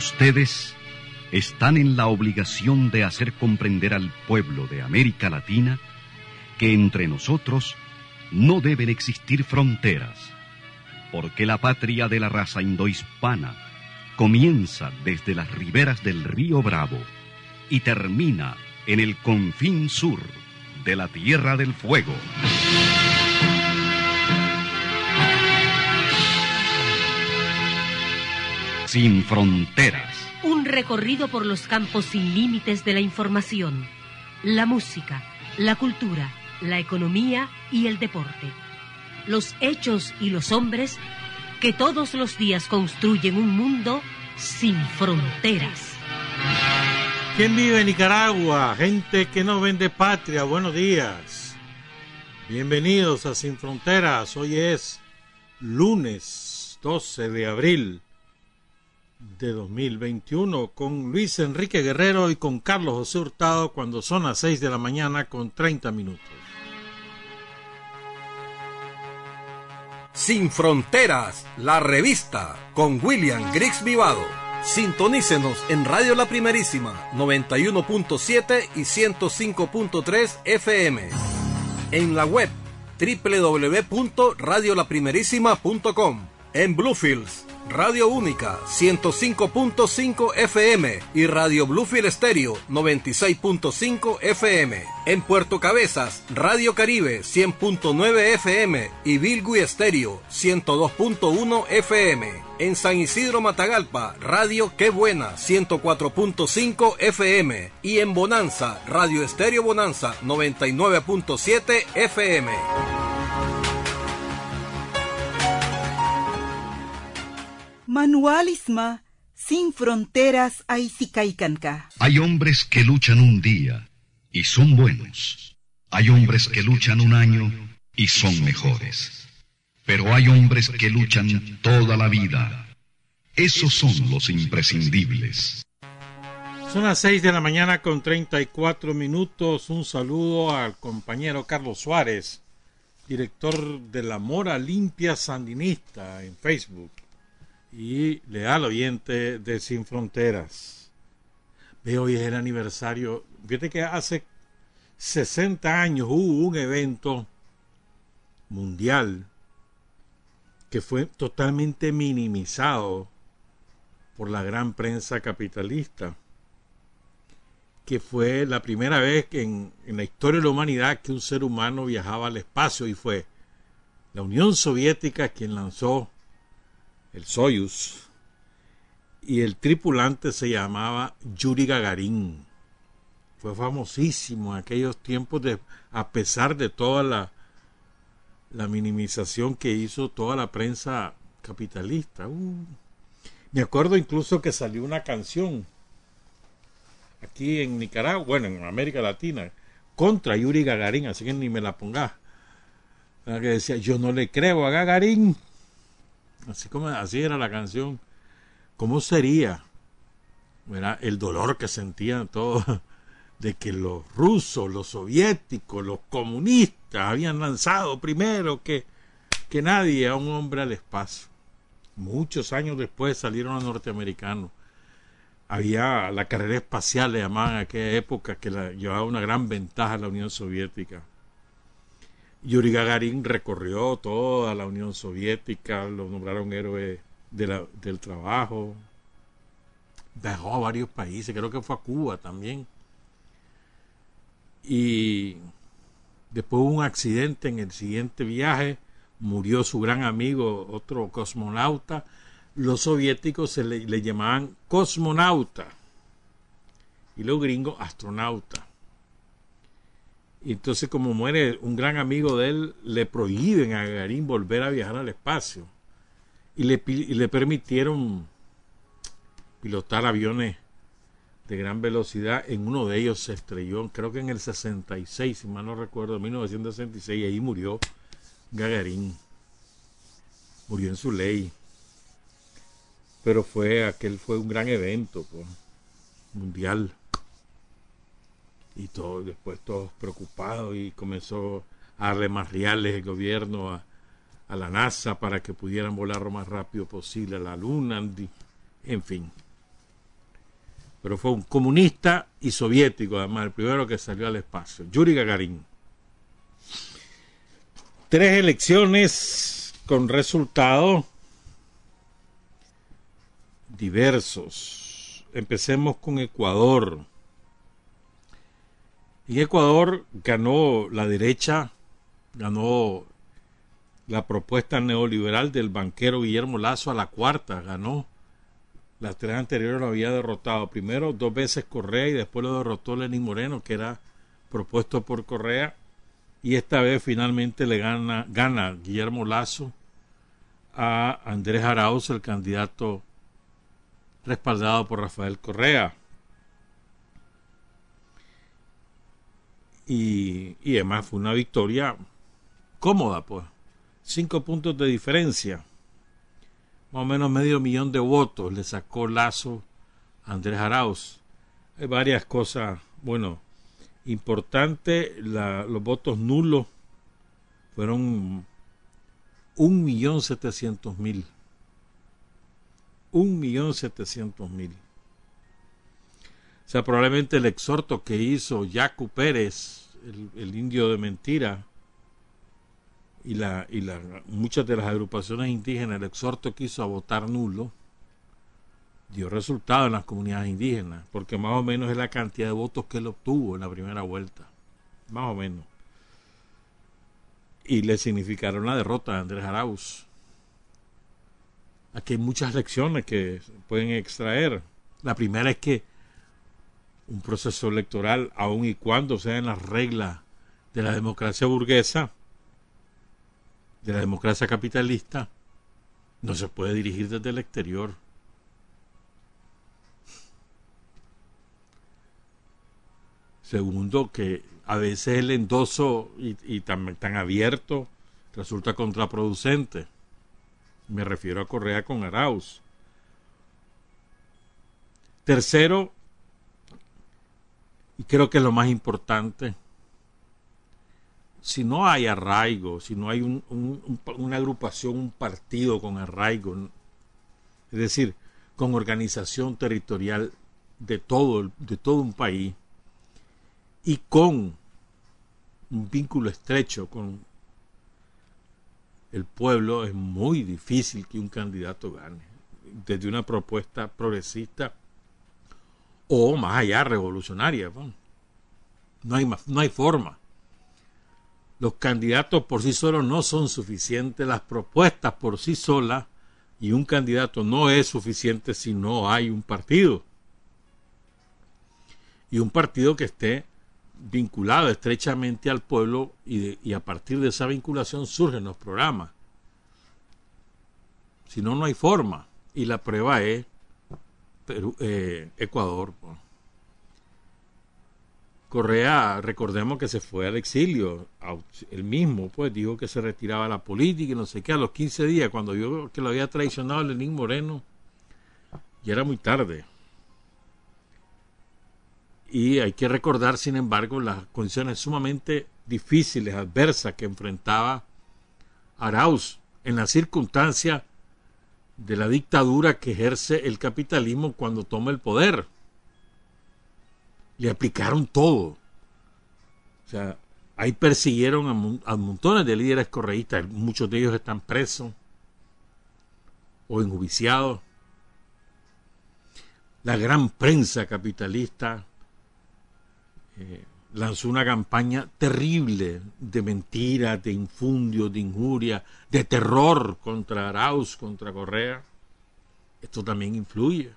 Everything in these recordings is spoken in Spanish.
Ustedes están en la obligación de hacer comprender al pueblo de América Latina que entre nosotros no deben existir fronteras, porque la patria de la raza indohispana comienza desde las riberas del río Bravo y termina en el confín sur de la Tierra del Fuego. Sin fronteras. Un recorrido por los campos sin límites de la información, la música, la cultura, la economía y el deporte. Los hechos y los hombres que todos los días construyen un mundo sin fronteras. ¿Quién vive en Nicaragua? Gente que no vende patria. Buenos días. Bienvenidos a Sin Fronteras. Hoy es lunes 12 de abril de 2021 con Luis Enrique Guerrero y con Carlos José Hurtado cuando son las 6 de la mañana con 30 minutos. Sin Fronteras, la revista con William Griggs Vivado. Sintonícenos en Radio La Primerísima 91.7 y 105.3 FM. En la web www.radiolaprimerísima.com. En Bluefields Radio Única 105.5 FM y Radio Bluefield Estéreo 96.5 FM. En Puerto Cabezas, Radio Caribe 100.9 FM y Bilgui Estéreo 102.1 FM. En San Isidro Matagalpa, Radio Qué Buena 104.5 FM y en Bonanza, Radio Estéreo Bonanza 99.7 FM. Manualisma sin fronteras Aizicaicanca. Hay hombres que luchan un día y son buenos. Hay hombres que luchan un año y son mejores. Pero hay hombres que luchan toda la vida. Esos son los imprescindibles. Son las 6 de la mañana con 34 minutos. Un saludo al compañero Carlos Suárez, director de La Mora Limpia Sandinista en Facebook y leal oyente de Sin Fronteras. Veo hoy es el aniversario. Fíjate que hace 60 años hubo un evento mundial que fue totalmente minimizado por la gran prensa capitalista, que fue la primera vez en, en la historia de la humanidad que un ser humano viajaba al espacio y fue la Unión Soviética quien lanzó el Soyuz, y el tripulante se llamaba Yuri Gagarin. Fue famosísimo en aquellos tiempos, de, a pesar de toda la, la minimización que hizo toda la prensa capitalista. Uh. Me acuerdo incluso que salió una canción aquí en Nicaragua, bueno, en América Latina, contra Yuri Gagarin, así que ni me la ponga. Que decía, yo no le creo a Gagarin. Así como así era la canción. ¿Cómo sería? Era el dolor que sentían todos de que los rusos, los soviéticos, los comunistas habían lanzado primero que, que nadie a un hombre al espacio. Muchos años después salieron los norteamericanos. Había la carrera espacial, le llamaban en aquella época, que la, llevaba una gran ventaja a la Unión Soviética. Yuri Gagarin recorrió toda la Unión Soviética, lo nombraron héroe del trabajo, viajó a varios países, creo que fue a Cuba también. Y después hubo un accidente en el siguiente viaje, murió su gran amigo, otro cosmonauta. Los soviéticos se le, le llamaban cosmonauta y los gringos astronauta. Y entonces, como muere un gran amigo de él, le prohíben a Gagarin volver a viajar al espacio. Y le, permitieron pilotar aviones de gran velocidad. En uno de ellos se estrelló, creo que en el 66, si mal no recuerdo, 1966, y ahí murió Gagarin. Murió en su ley. Pero fue, aquel fue un gran evento pues, mundial y todo, después todos preocupados y comenzó a reales el gobierno a, a, la NASA para que pudieran volar lo más rápido posible a la Luna, en fin. pero fue un comunista y soviético, además, el primero que salió al espacio, Yuri Gagarin. Tres elecciones con resultados diversos. Empecemos con Ecuador. En Ecuador ganó la derecha, ganó la propuesta neoliberal del banquero Guillermo Lazo a la cuarta, ganó. Las tres anteriores lo había derrotado. Primero dos veces Correa y después lo derrotó Lenín Moreno, que era propuesto por Correa. Y esta vez finalmente le gana, gana Guillermo Lazo a Andrés Arauz, el candidato respaldado por Rafael Correa. Y, y además fue una victoria cómoda, pues. Cinco puntos de diferencia. Más o menos medio millón de votos le sacó Lazo a Andrés Arauz. Hay varias cosas, bueno, importante, los votos nulos fueron un millón setecientos mil. Un millón setecientos mil. Sea, probablemente el exhorto que hizo Yacu Pérez, el, indio de mentira, y, la, y la, muchas de las agrupaciones indígenas, el exhorto que hizo a votar nulo, dio resultado en las comunidades indígenas, porque más o menos es la cantidad de votos que él obtuvo en la primera vuelta, más o menos. Y le significaron la derrota de Andrés Arauz. Aquí hay muchas lecciones que pueden extraer. La primera es que un proceso electoral, aun y cuando sea en las reglas de la democracia burguesa, de la democracia capitalista, no se puede dirigir desde el exterior. Segundo, que a veces el endoso y, tan, tan, abierto resulta contraproducente. Me refiero a Correa con Arauz. Tercero, y creo que es lo más importante, si no hay arraigo, si no hay una agrupación, un partido con arraigo, es decir, con organización territorial de todo, de todo un país y con un vínculo estrecho con el pueblo, es muy difícil que un candidato gane, desde una propuesta progresista o más allá revolucionaria. No hay, no hay forma los candidatos por sí solos no son suficientes, las propuestas por sí solas y un candidato no es suficiente si no hay un partido. Y un partido que esté vinculado estrechamente al pueblo y, a partir de esa vinculación surgen los programas. Si no, no hay forma. Y la prueba es eh, Ecuador. Correa, recordemos que se fue al exilio, él mismo pues dijo que se retiraba de la política y no sé qué, a los 15 días, cuando vio que lo había traicionado Lenín Moreno, ya era muy tarde. Y hay que recordar, sin embargo, las condiciones sumamente difíciles, adversas que enfrentaba Arauz en la circunstancia de la dictadura que ejerce el capitalismo cuando toma el poder le aplicaron todo. O sea, ahí persiguieron a, montones de líderes correístas, muchos de ellos están presos o enjuiciados. La gran prensa capitalista eh, lanzó una campaña terrible de mentiras, de infundio, de injuria, de terror contra Arauz, contra Correa. Esto también influye.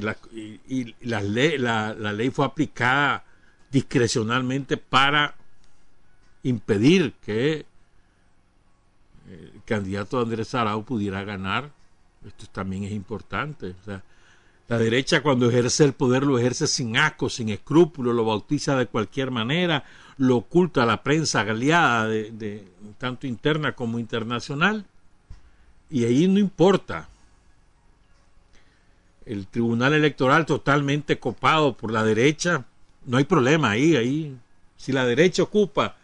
La, y, la, ley, fue aplicada discrecionalmente para impedir que el candidato Andrés Arau pudiera ganar. Esto también es importante. La derecha cuando ejerce el poder lo ejerce sin asco, sin escrúpulos, lo bautiza de cualquier manera, lo oculta a la prensa aliada, de, tanto interna como internacional. Y ahí no importa el tribunal electoral totalmente copado por la derecha, no hay problema ahí, ahí. Si la derecha ocupa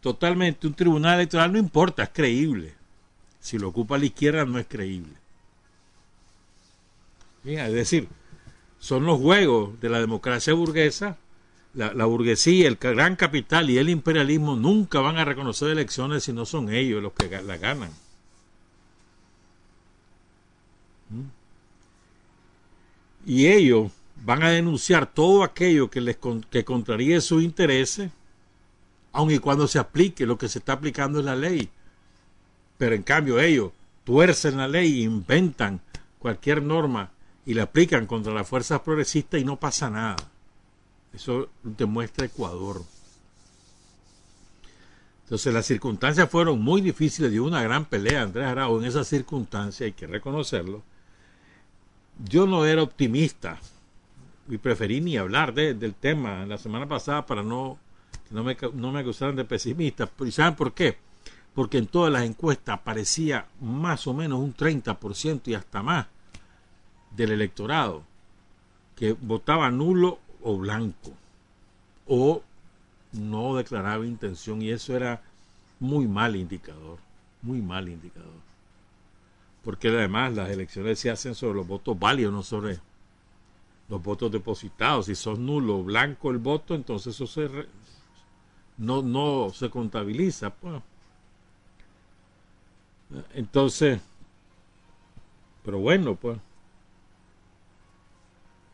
totalmente un tribunal electoral, no importa, es creíble. Si lo ocupa la izquierda, no es creíble. Es decir, son los juegos de la democracia burguesa. La, burguesía, el gran capital y el imperialismo nunca van a reconocer elecciones si no son ellos los que las ganan. ¿Mm? Y ellos van a denunciar todo aquello que les que contraríe sus intereses, aun y cuando se aplique lo que se está aplicando en la ley. Pero en cambio ellos tuercen la ley, inventan cualquier norma y la aplican contra las fuerzas progresistas y no pasa nada. Eso demuestra Ecuador. Entonces las circunstancias fueron muy difíciles, dio una gran pelea Andrés Arau en esas circunstancias, hay que reconocerlo. Yo no era optimista y preferí ni hablar de, del tema la semana pasada para no que no me, no me acusaran de pesimista. ¿Y saben por qué? Porque en todas las encuestas aparecía más o menos un 30% y hasta más del electorado que votaba nulo o blanco o no declaraba intención y eso era muy mal indicador, muy mal indicador. Porque además las elecciones se hacen sobre los votos válidos, no sobre los votos depositados. Si son nulo o blanco el voto, entonces eso se no, no se contabiliza. Pues. Entonces, pero bueno, pues.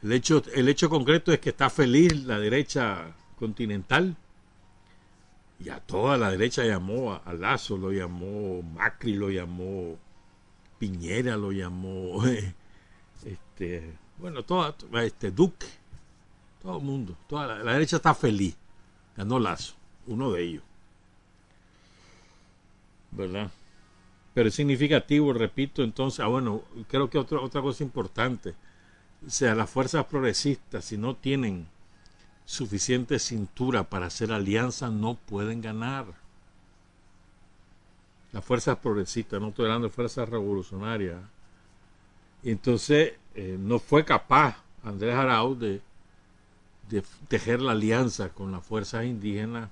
El hecho, el hecho concreto es que está feliz la derecha continental. Y a toda la derecha llamó a, Lazo, lo llamó Macri, lo llamó Piñera, lo llamó este, bueno, todo, este Duque, todo el mundo, toda la, la derecha está feliz. Ganó Lazo, uno de ellos. ¿Verdad? Pero es significativo, repito, entonces, ah, bueno, creo que otra, otra cosa importante o sea, las fuerzas progresistas, si no tienen suficiente cintura para hacer alianza, no pueden ganar. Las fuerzas progresistas, no estoy hablando de fuerzas revolucionarias. Entonces eh, no fue capaz Andrés Arauz de, tejer la alianza con las fuerzas indígenas.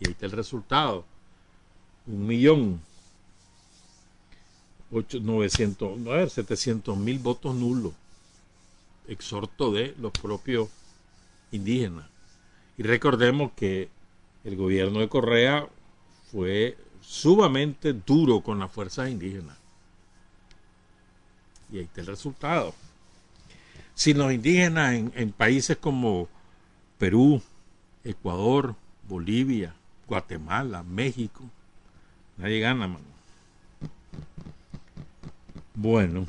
Y ahí está el resultado. Un millón, ocho, novecientos, a ver, setecientos mil votos nulos exhorto de los propios indígenas. Y recordemos que el gobierno de Correa fue sumamente duro con las fuerzas indígenas. Y ahí está el resultado. Si los indígenas en, países como Perú, Ecuador, Bolivia, Guatemala, México, nadie gana, mano. Bueno,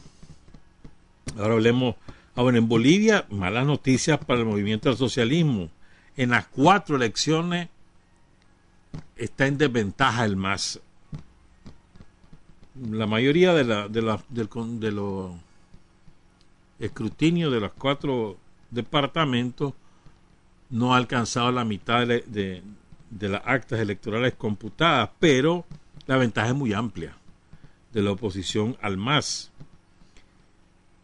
ahora hablemos Ahora, en Bolivia, malas noticias para el movimiento del socialismo. En las cuatro elecciones está en desventaja el MAS. La mayoría de, la, de, la, de los escrutinios de los cuatro departamentos no ha alcanzado la mitad de, de, de, las actas electorales computadas, pero la ventaja es muy amplia de la oposición al MAS.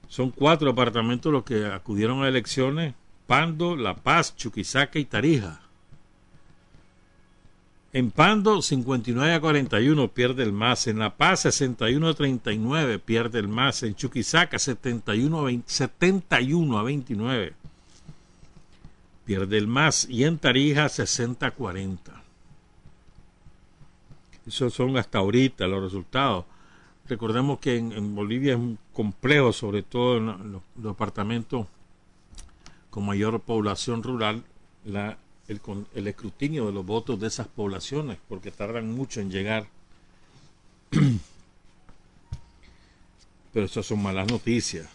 Son cuatro departamentos los que acudieron a elecciones, Pando, La Paz, Chuquisaca y Tarija. En Pando 59 a 41 pierde el MAS, en La Paz 61 a 39 pierde el MAS, en Chuquisaca 71 a, 20, 71 a 29 pierde el MAS y en Tarija 60 a 40. Esos son hasta ahorita los resultados. Recordemos que en, Bolivia es complejo, sobre todo en los, departamentos con mayor población rural, la, el, el, escrutinio de los votos de esas poblaciones, porque tardan mucho en llegar. Pero esas son malas noticias.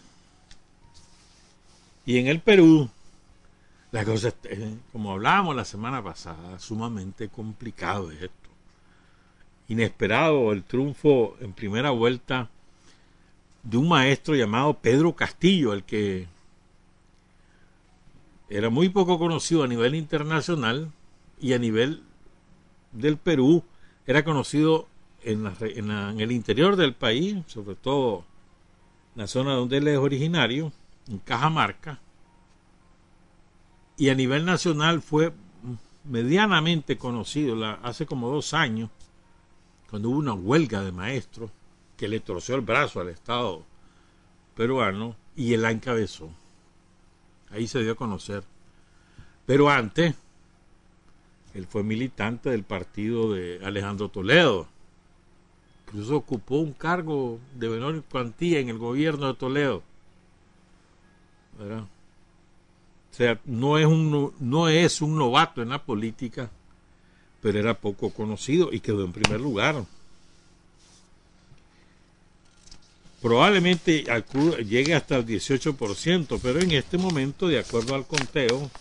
Y en el Perú, la cosa, como hablábamos la semana pasada, sumamente complicado es esto inesperado el triunfo en primera vuelta de un maestro llamado Pedro Castillo, el que era muy poco conocido a nivel internacional y a nivel del Perú. Era conocido en, en, el interior del país, sobre todo en la zona donde él es originario, en Cajamarca, y a nivel nacional fue medianamente conocido hace como dos años cuando hubo una huelga de maestros que le torció el brazo al Estado peruano y él la encabezó. Ahí se dio a conocer. Pero antes, él fue militante del partido de Alejandro Toledo. Incluso ocupó un cargo de menor cuantía en el gobierno de Toledo. O sea, no es, un, no es un novato en la política, pero era poco conocido y quedó en primer lugar. Probablemente llegue hasta el 18%, pero en este momento, de acuerdo al conteo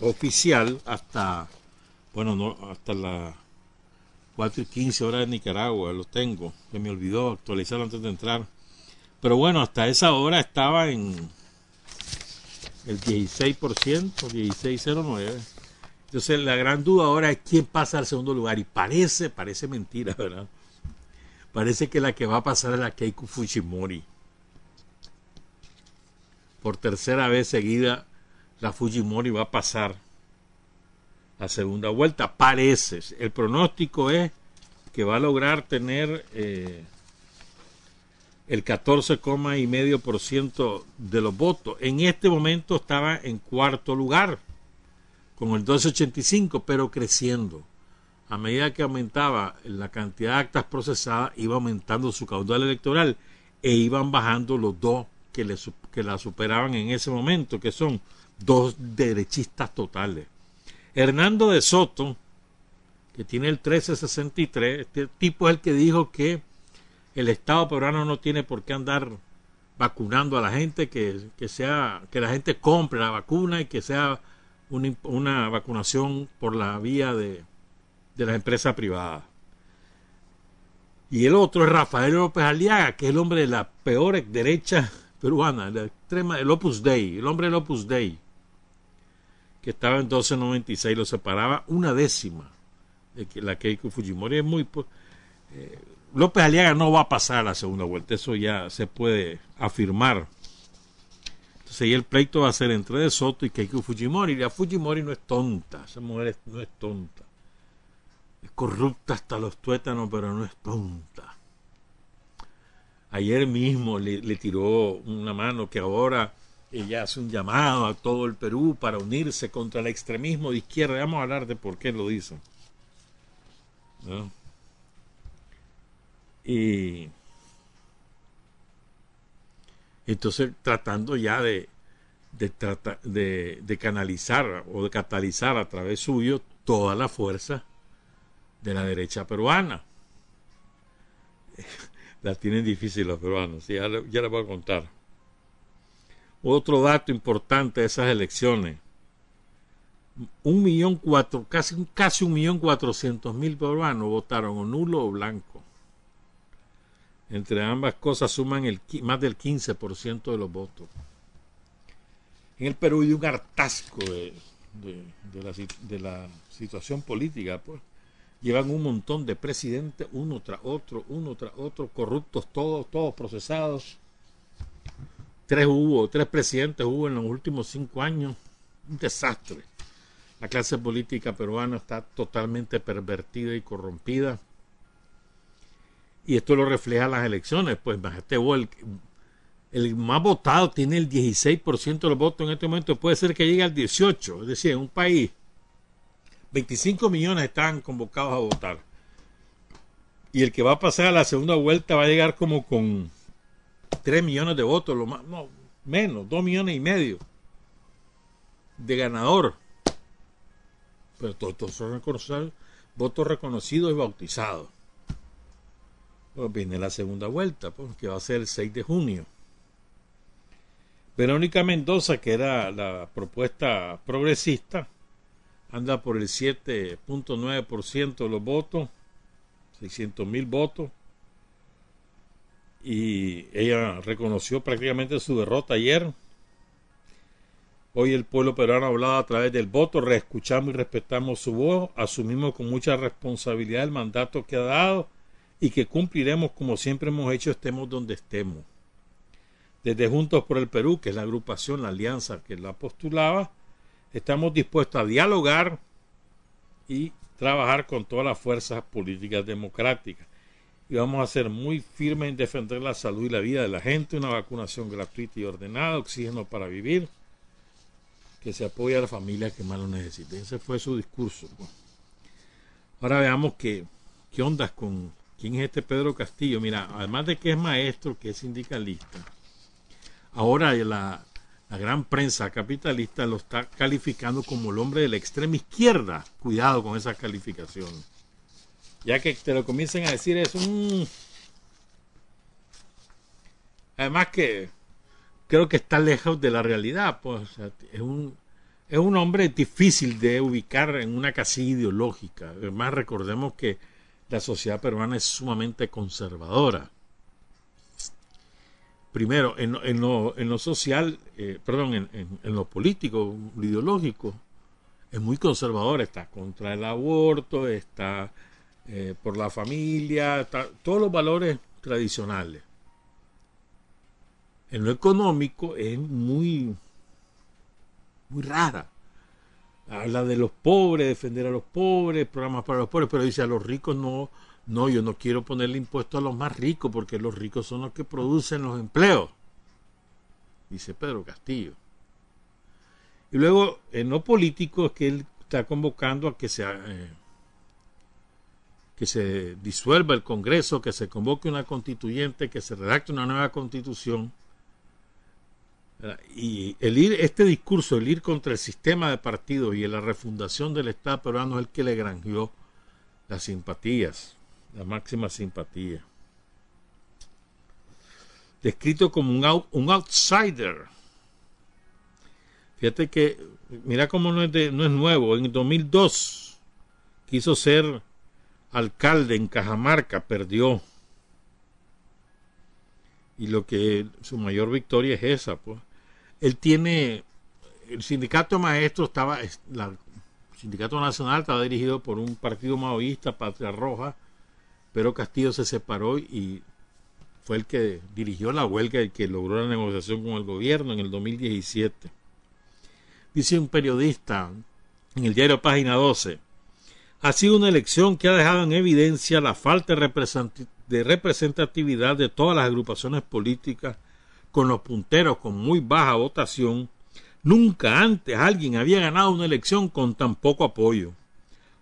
oficial, hasta, bueno, no, hasta las 4 y 15 horas de Nicaragua, lo tengo, se me olvidó actualizarlo antes de entrar. Pero bueno, hasta esa hora estaba en el 16%, 1609. Entonces la gran duda ahora es quién pasa al segundo lugar y parece, parece mentira, ¿verdad? Parece que la que va a pasar es la Keiko Fujimori. Por tercera vez seguida, la Fujimori va a pasar la segunda vuelta. Parece. El pronóstico es que va a lograr tener eh, el 14,5% de los votos. En este momento estaba en cuarto lugar, con el 12,85, pero creciendo a medida que aumentaba la cantidad de actas procesadas, iba aumentando su caudal electoral e iban bajando los dos que, le, que la superaban en ese momento, que son dos derechistas totales. Hernando de Soto, que tiene el 1363, este tipo es el que dijo que el Estado peruano no tiene por qué andar vacunando a la gente, que, sea, que la gente compre la vacuna y que sea una vacunación por la vía de, de la empresa privada. Y el otro es Rafael López Aliaga, que es el hombre de la peor derecha peruana, la extrema, el Opus Dei, el hombre del Opus Dei, que estaba en 1296, lo separaba una décima de la Keiko Fujimori. Es muy. Eh, López Aliaga no va a pasar la segunda vuelta, eso ya se puede afirmar. Entonces, ahí el pleito va a ser entre De Soto y Keiko Fujimori. Y la Fujimori no es tonta, esa mujer no es tonta corrupta hasta los tuétanos, pero no es tonta. Ayer mismo le, tiró una mano que ahora ella hace un llamado a todo el Perú para unirse contra el extremismo de izquierda. Vamos a hablar de por qué lo hizo. Y entonces tratando ya de, de, de canalizar o de catalizar a través suyo toda la fuerza de la derecha peruana. la tienen difícil los peruanos, ya, ya les voy a contar. Otro dato importante de esas elecciones. Un millón cuatro, casi, casi un millón cuatrocientos mil peruanos votaron o nulo o blanco. Entre ambas cosas suman más del 15% de los votos. En el Perú hay un hartazgo de, de la situación política, pues llevan un montón de presidentes, uno tras otro, uno tras otro, corruptos todos, todos procesados. Tres hubo, tres presidentes hubo en los últimos cinco años. Un desastre. La clase política peruana está totalmente pervertida y corrompida. Y esto lo refleja las elecciones. Pues este el, el más votado tiene el 16% de los votos en este momento. Puede ser que llegue al 18%. Es decir, en un país 25 millones están convocados a votar. Y el que va a pasar a la segunda vuelta va a llegar como con 3 millones de votos, lo más, no, menos, 2 millones y medio de ganador. Pero todos son votos reconocidos y bautizados. Pues viene la segunda vuelta, pues, que va a ser el 6 de junio. Verónica Mendoza, que era la propuesta progresista, anda por el 7.9% de los votos, 600 mil votos. Y ella reconoció prácticamente su derrota ayer. Hoy el pueblo peruano ha hablado a través del voto, reescuchamos y respetamos su voz, asumimos con mucha responsabilidad el mandato que ha dado y que cumpliremos como siempre hemos hecho, estemos donde estemos. Desde Juntos por el Perú, que es la agrupación, la alianza que la postulaba, estamos dispuestos a dialogar y trabajar con todas las fuerzas políticas democráticas. Y vamos a ser muy firmes en defender la salud y la vida de la gente, una vacunación gratuita y ordenada, oxígeno para vivir, que se apoye a las familias que más lo necesiten. Ese fue su discurso. pues. Ahora veamos qué, qué ondas con quién es este Pedro Castillo. Mira, además de que es maestro, que es sindicalista, ahora la, gran prensa capitalista lo está calificando como el hombre de la extrema izquierda. Cuidado con esa calificación. Ya que te lo comiencen a decir es un... Además que creo que está lejos de la realidad. Pues, es, un, es un hombre difícil de ubicar en una casilla ideológica. Además, recordemos que la sociedad peruana es sumamente conservadora. Primero, en, en, lo, social, eh, perdón, en, en, lo político, lo ideológico, es muy conservador. Está contra el aborto, está eh, por la familia, está, todos los valores tradicionales en lo económico es muy, muy rara. Habla de los pobres, defender a los pobres, programas para los pobres, pero dice a los ricos no, no, yo no quiero ponerle impuesto a los más ricos porque los ricos son los que producen los empleos. Dice Pedro Castillo. Y luego, en lo político es que él está convocando a que se, eh, que se disuelva el Congreso, que se convoque una constituyente, que se redacte una nueva constitución y el ir, este discurso, el ir contra el sistema de partidos y la refundación del Estado peruano es el que le granjeó las simpatías, la máxima simpatía. Descrito como un, un outsider. Fíjate que, mira cómo no es, de, no es nuevo. En 2002 quiso ser alcalde en Cajamarca, perdió. Y lo que su mayor victoria es esa, pues él tiene, el sindicato maestro estaba, la, el sindicato nacional estaba dirigido por un partido maoísta, Patria Roja, pero Castillo se separó y fue el que dirigió la huelga y que logró la negociación con el gobierno en el 2017. Dice un periodista en el diario Página 12, ha sido una elección que ha dejado en evidencia la falta de representatividad de todas las agrupaciones políticas con los punteros con muy baja votación, nunca antes alguien había ganado una elección con tan poco apoyo.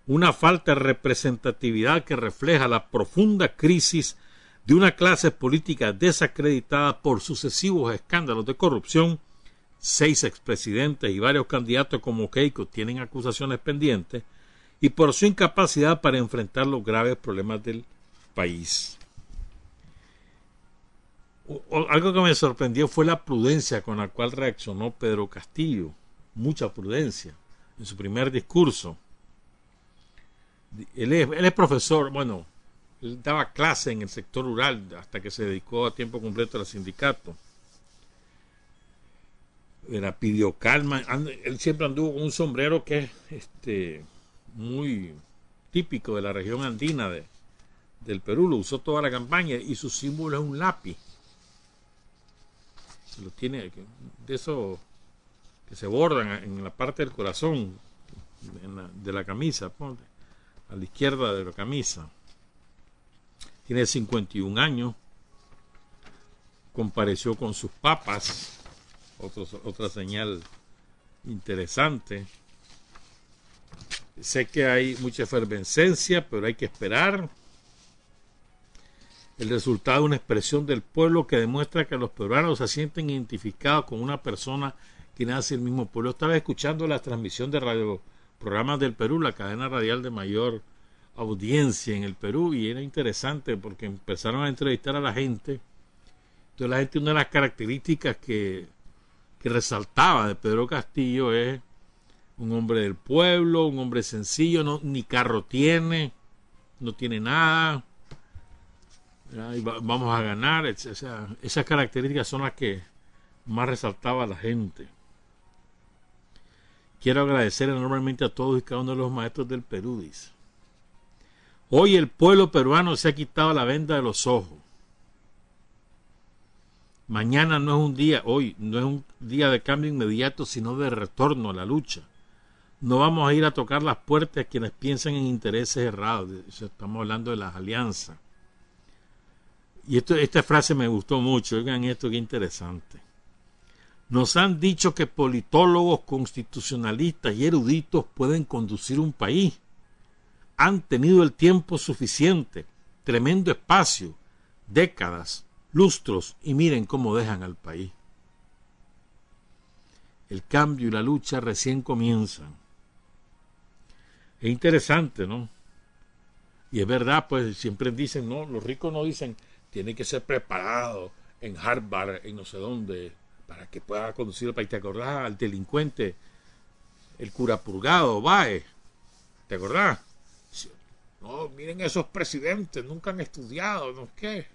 Una falta de representatividad que refleja la profunda crisis de una clase política desacreditada por sucesivos escándalos de corrupción. Seis expresidentes y varios candidatos como Keiko tienen acusaciones pendientes y por su incapacidad para enfrentar los graves problemas del país algo que me sorprendió fue la prudencia con la cual reaccionó Pedro Castillo, mucha prudencia, en su primer discurso. Él es, profesor, bueno, él daba clase en el sector rural hasta que se dedicó a tiempo completo al sindicato. Era, pidió calma, él siempre anduvo con un sombrero que es este, muy típico de la región andina de, del Perú, lo usó toda la campaña y su símbolo es un lápiz lo tiene de eso que se bordan en la parte del corazón la, de la camisa, a la izquierda de la camisa. Tiene 51 años, compareció con sus papas, otro, otra señal interesante. Sé que hay mucha efervescencia, pero hay que esperar el resultado de una expresión del pueblo que demuestra que los peruanos se sienten identificados con una persona que nace el mismo pueblo. Estaba escuchando la transmisión de radio programas del Perú, la cadena radial de mayor audiencia en el Perú, y era interesante porque empezaron a entrevistar a la gente. Entonces la gente, una de las características que, que resaltaba de Pedro Castillo es un hombre del pueblo, un hombre sencillo, no, ni carro tiene, no tiene nada, vamos a ganar, esas características son las que más resaltaba la gente. Quiero agradecer enormemente a todos y cada uno de los maestros del Perú, dice. Hoy el pueblo peruano se ha quitado la venda de los ojos. Mañana no es un día, hoy no es un día de cambio inmediato, sino de retorno a la lucha. No vamos a ir a tocar las puertas a quienes piensan en intereses errados. Estamos hablando de las alianzas y esto, esta frase me gustó mucho, oigan esto qué interesante. Nos han dicho que politólogos, constitucionalistas y eruditos pueden conducir un país. Han tenido el tiempo suficiente, tremendo espacio, décadas, lustros, y miren cómo dejan al país. El cambio y la lucha recién comienzan. Es interesante, ¿no? Y es verdad, pues siempre dicen, no, los ricos no dicen, tiene que ser preparado en Harvard, en no sé dónde, para que pueda conducir el país. ¿Te acordás al delincuente, el cura purgado, Bae? ¿Te acordás? No, miren esos presidentes, nunca han estudiado, ¿no qué?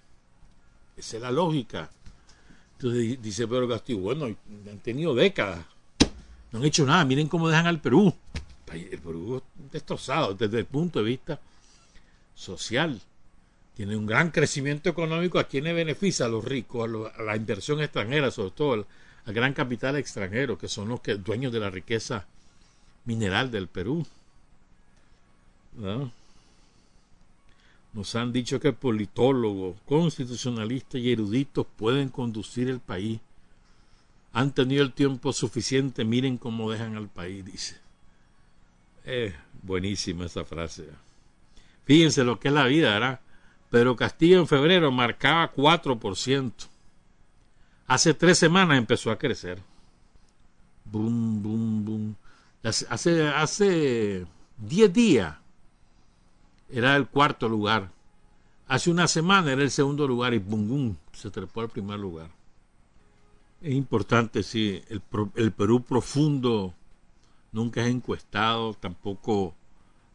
Esa es la lógica. Entonces dice Pedro Castillo, bueno, han tenido décadas, no han hecho nada, miren cómo dejan al Perú. El Perú destrozado desde el punto de vista social. Tiene un gran crecimiento económico. ¿A quienes beneficia? A los ricos, a, la inversión extranjera, sobre todo al, gran capital extranjero, que son los que, dueños de la riqueza mineral del Perú. Nos han dicho que politólogos, constitucionalistas y eruditos pueden conducir el país. Han tenido el tiempo suficiente, miren cómo dejan al país, dice. Eh, buenísima esa frase. Fíjense lo que es la vida, ¿verdad? Pedro Castillo en febrero marcaba 4%. Hace tres semanas empezó a crecer. Boom, boom, boom. Hace, hace 10 días era el cuarto lugar. Hace una semana era el segundo lugar y boom, boom, se trepó al primer lugar. Es importante, sí, el, el Perú profundo nunca es encuestado, tampoco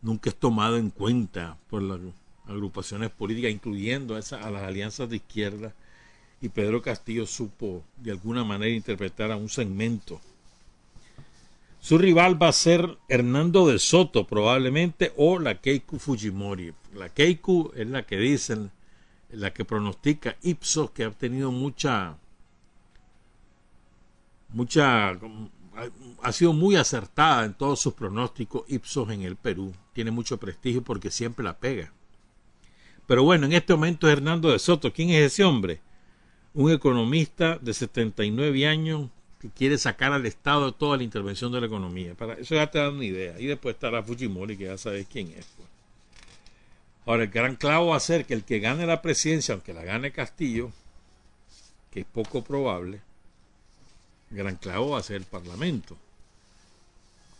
nunca es tomado en cuenta por las agrupaciones políticas, incluyendo a, a las alianzas de izquierda. Y Pedro Castillo supo de alguna manera interpretar a un segmento. Su rival va a ser Hernando de Soto probablemente o la Keiku Fujimori. La Keiku es la que dicen, la que pronostica Ipsos, que ha tenido mucha mucha ha sido muy acertada en todos sus pronósticos Ipsos en el Perú. Tiene mucho prestigio porque siempre la pega. Pero bueno, en este momento es Hernando de Soto. ¿Quién es ese hombre? Un economista de 79 años que quiere sacar al Estado toda la intervención de la economía. Para eso ya te da una idea. Y después está la Fujimori, que ya sabes quién es. Pues. Ahora, el gran clavo va a ser que el que gane la presidencia, aunque la gane Castillo, que es poco probable, gran clavo va a ser el Parlamento.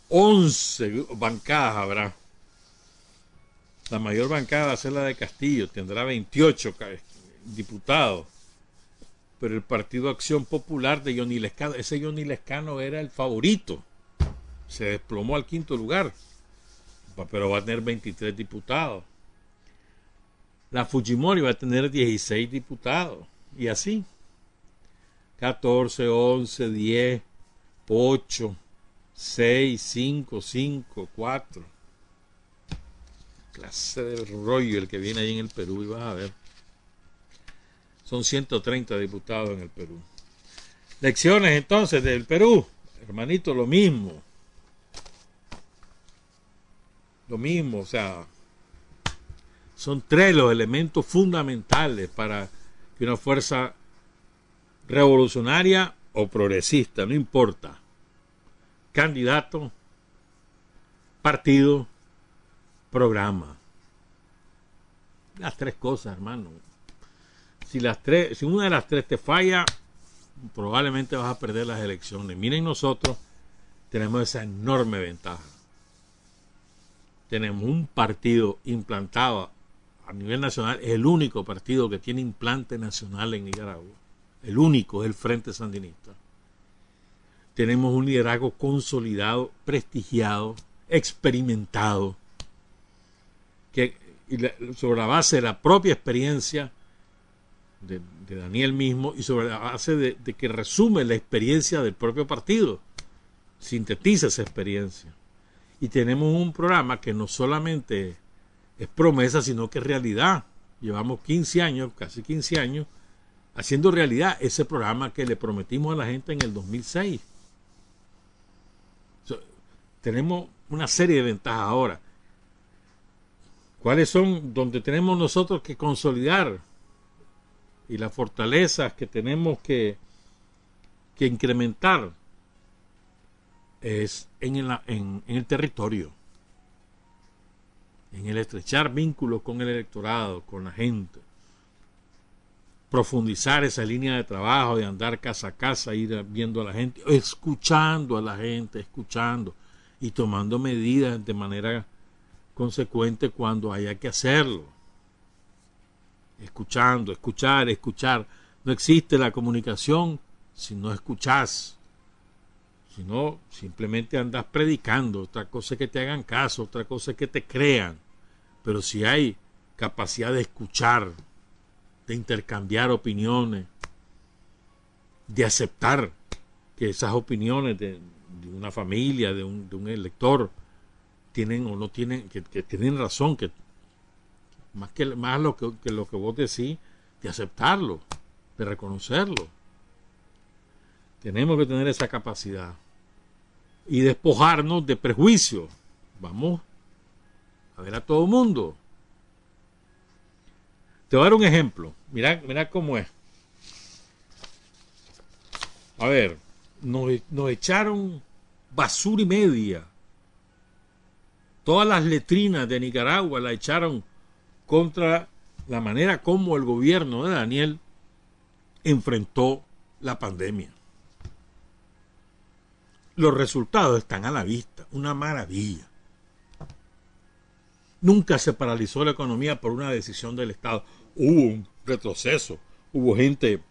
11 bancadas habrá. La mayor bancada va a ser la de Castillo, tendrá 28 diputados. Pero el Partido Acción Popular de Johnny Lescano, ese Johnny Lescano era el favorito. Se desplomó al quinto lugar, pero va a tener 23 diputados. La Fujimori va a tener 16 diputados. Y así. 14, 11, 10, 8, 6, 5, 5, 4. Clase de rollo el que viene ahí en el Perú y vas a ver. Son 130 diputados en el Perú. Lecciones entonces del Perú. Hermanito, lo mismo. Lo mismo, o sea, son tres los elementos fundamentales para que una fuerza revolucionaria o progresista, no importa. Candidato, partido, programa. Las tres cosas, hermano. Si las tres, si una de las tres te falla, probablemente vas a perder las elecciones. Miren nosotros tenemos esa enorme ventaja. Tenemos un partido implantado a nivel nacional, es el único partido que tiene implante nacional en Nicaragua el único es el Frente Sandinista. Tenemos un liderazgo consolidado, prestigiado, experimentado, sobre la base de la propia experiencia de, Daniel mismo y sobre la base de, de que resume la experiencia del propio partido, sintetiza esa experiencia. Y tenemos un programa que no solamente es promesa, sino que es realidad. Llevamos 15 años, casi 15 años, haciendo realidad ese programa que le prometimos a la gente en el 2006. tenemos una serie de ventajas ahora. ¿Cuáles son donde tenemos nosotros que consolidar y las fortalezas que tenemos que, que incrementar es en el, en, el territorio, en el estrechar vínculos con el electorado, con la gente, profundizar esa línea de trabajo, de andar casa a casa, ir viendo a la gente, escuchando a la gente, escuchando y tomando medidas de manera consecuente cuando haya que hacerlo. Escuchando, escuchar, escuchar. No existe la comunicación si no escuchas. Si no, simplemente andas predicando. Otra cosa es que te hagan caso, otra cosa es que te crean. Pero si hay capacidad de escuchar, de intercambiar opiniones, de aceptar que esas opiniones de, una familia, de un, de un, elector, tienen o no tienen, que, tienen razón, que más que más lo que, lo que vos decís, de aceptarlo, de reconocerlo. Tenemos que tener esa capacidad y despojarnos de prejuicios. Vamos a ver a todo mundo. Te voy a dar un ejemplo. Mira, mira cómo es. A ver, nos, nos echaron basura y media. Todas las letrinas de Nicaragua la echaron contra la manera como el gobierno de Daniel enfrentó la pandemia. Los resultados están a la vista, una maravilla. Nunca se paralizó la economía por una decisión del Estado. Hubo un retroceso, hubo gente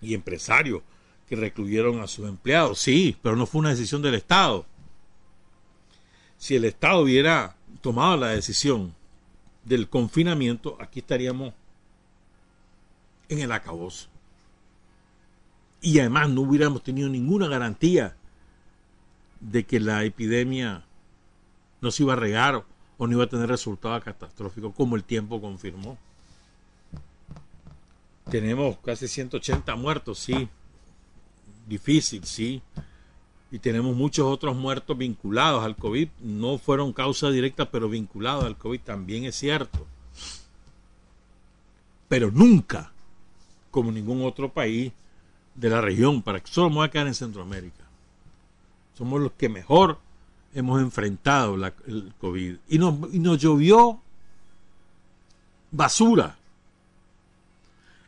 y empresarios que recluyeron a sus empleados, sí, pero no fue una decisión del Estado. Si el Estado hubiera tomado la decisión del confinamiento, aquí estaríamos en el acabose. Y además no hubiéramos tenido ninguna garantía de que la epidemia no se iba a regar o no iba a tener resultados catastróficos como el tiempo confirmó. Tenemos casi 180 muertos, sí. Difícil, sí. Y tenemos muchos otros muertos vinculados al COVID. No fueron causa directa, pero vinculados al COVID también es cierto. Pero nunca, como ningún otro país de la región, para que solo me voy a quedar en Centroamérica. Somos los que mejor hemos enfrentado la, el COVID. Y nos, y nos llovió basura.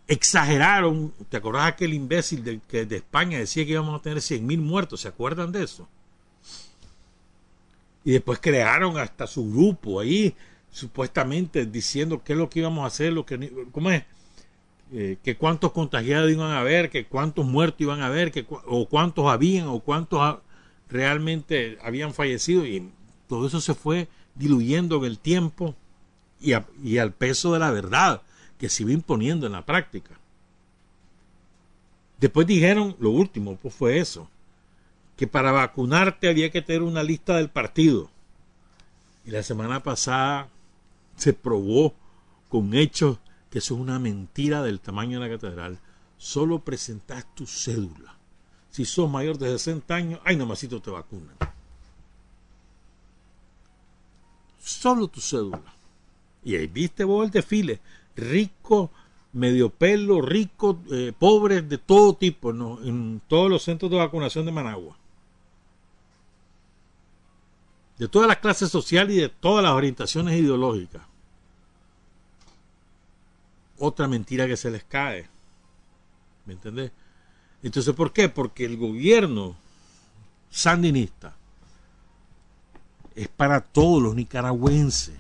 Exageraron. ¿Te acordás aquel imbécil de, que de España decía que íbamos a tener 100 mil muertos? ¿Se acuerdan de eso? Y después crearon hasta su grupo ahí, supuestamente diciendo qué es lo que íbamos a hacer, lo que, ¿cómo es? Eh, que cuántos contagiados iban a haber, que cuántos muertos iban a haber, que, o cuántos habían, o cuántos realmente habían fallecido y todo eso se fue diluyendo en el tiempo y, y al peso de la verdad que se iba imponiendo en la práctica. Después dijeron, lo último pues fue eso, que para vacunarte había que tener una lista del partido. Y la semana pasada se probó con hechos que eso es una mentira del tamaño de la catedral. Solo presentas tu cédula si sos mayor de 60 años, ay, nomasito te vacunan. Solo tu cédula. Y ahí viste vos el desfile. Rico, medio pelo, rico, eh, pobres de todo tipo, en todos los centros de vacunación de Managua. De todas las clases sociales y de todas las orientaciones ideológicas. Otra mentira que se les cae. ¿Me entendés? Entonces, ¿por qué? Porque el gobierno sandinista es para todos los nicaragüenses,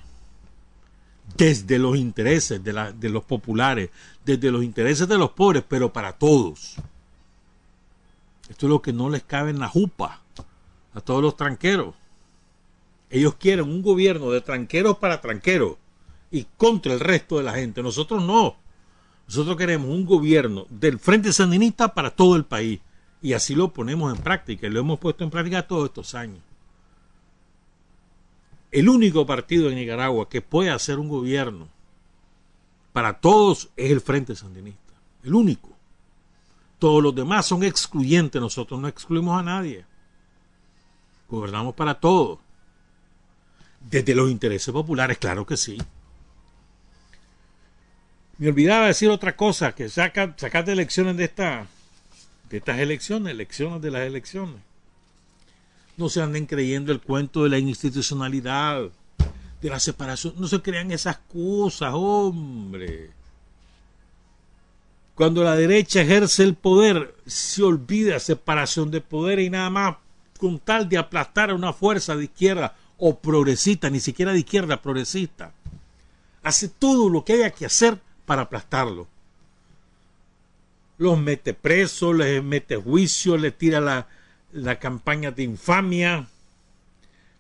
desde los intereses de, los populares, desde los intereses de los pobres, pero para todos. Esto es lo que no les cabe en la jupa a todos los tranqueros. Ellos quieren un gobierno de tranqueros para tranqueros y contra el resto de la gente. Nosotros no. Nosotros queremos un gobierno del Frente Sandinista para todo el país. Y así lo ponemos en práctica y lo hemos puesto en práctica todos estos años. El único partido en Nicaragua que puede hacer un gobierno para todos es el Frente Sandinista. El único. Todos los demás son excluyentes. Nosotros no excluimos a nadie. Gobernamos para todos. Desde los intereses populares, claro que sí. Me olvidaba decir otra cosa, que saca, sacate lecciones de esta, de estas elecciones, elecciones de las elecciones. No se anden creyendo el cuento de la institucionalidad, de la separación. No se crean esas cosas, hombre. Cuando la derecha ejerce el poder, se olvida separación de poder y nada más con tal de aplastar a una fuerza de izquierda o progresista, ni siquiera de izquierda, progresista. Hace todo lo que haya que hacer para aplastarlo. Los mete presos, les mete juicio, les tira la, la campaña de infamia,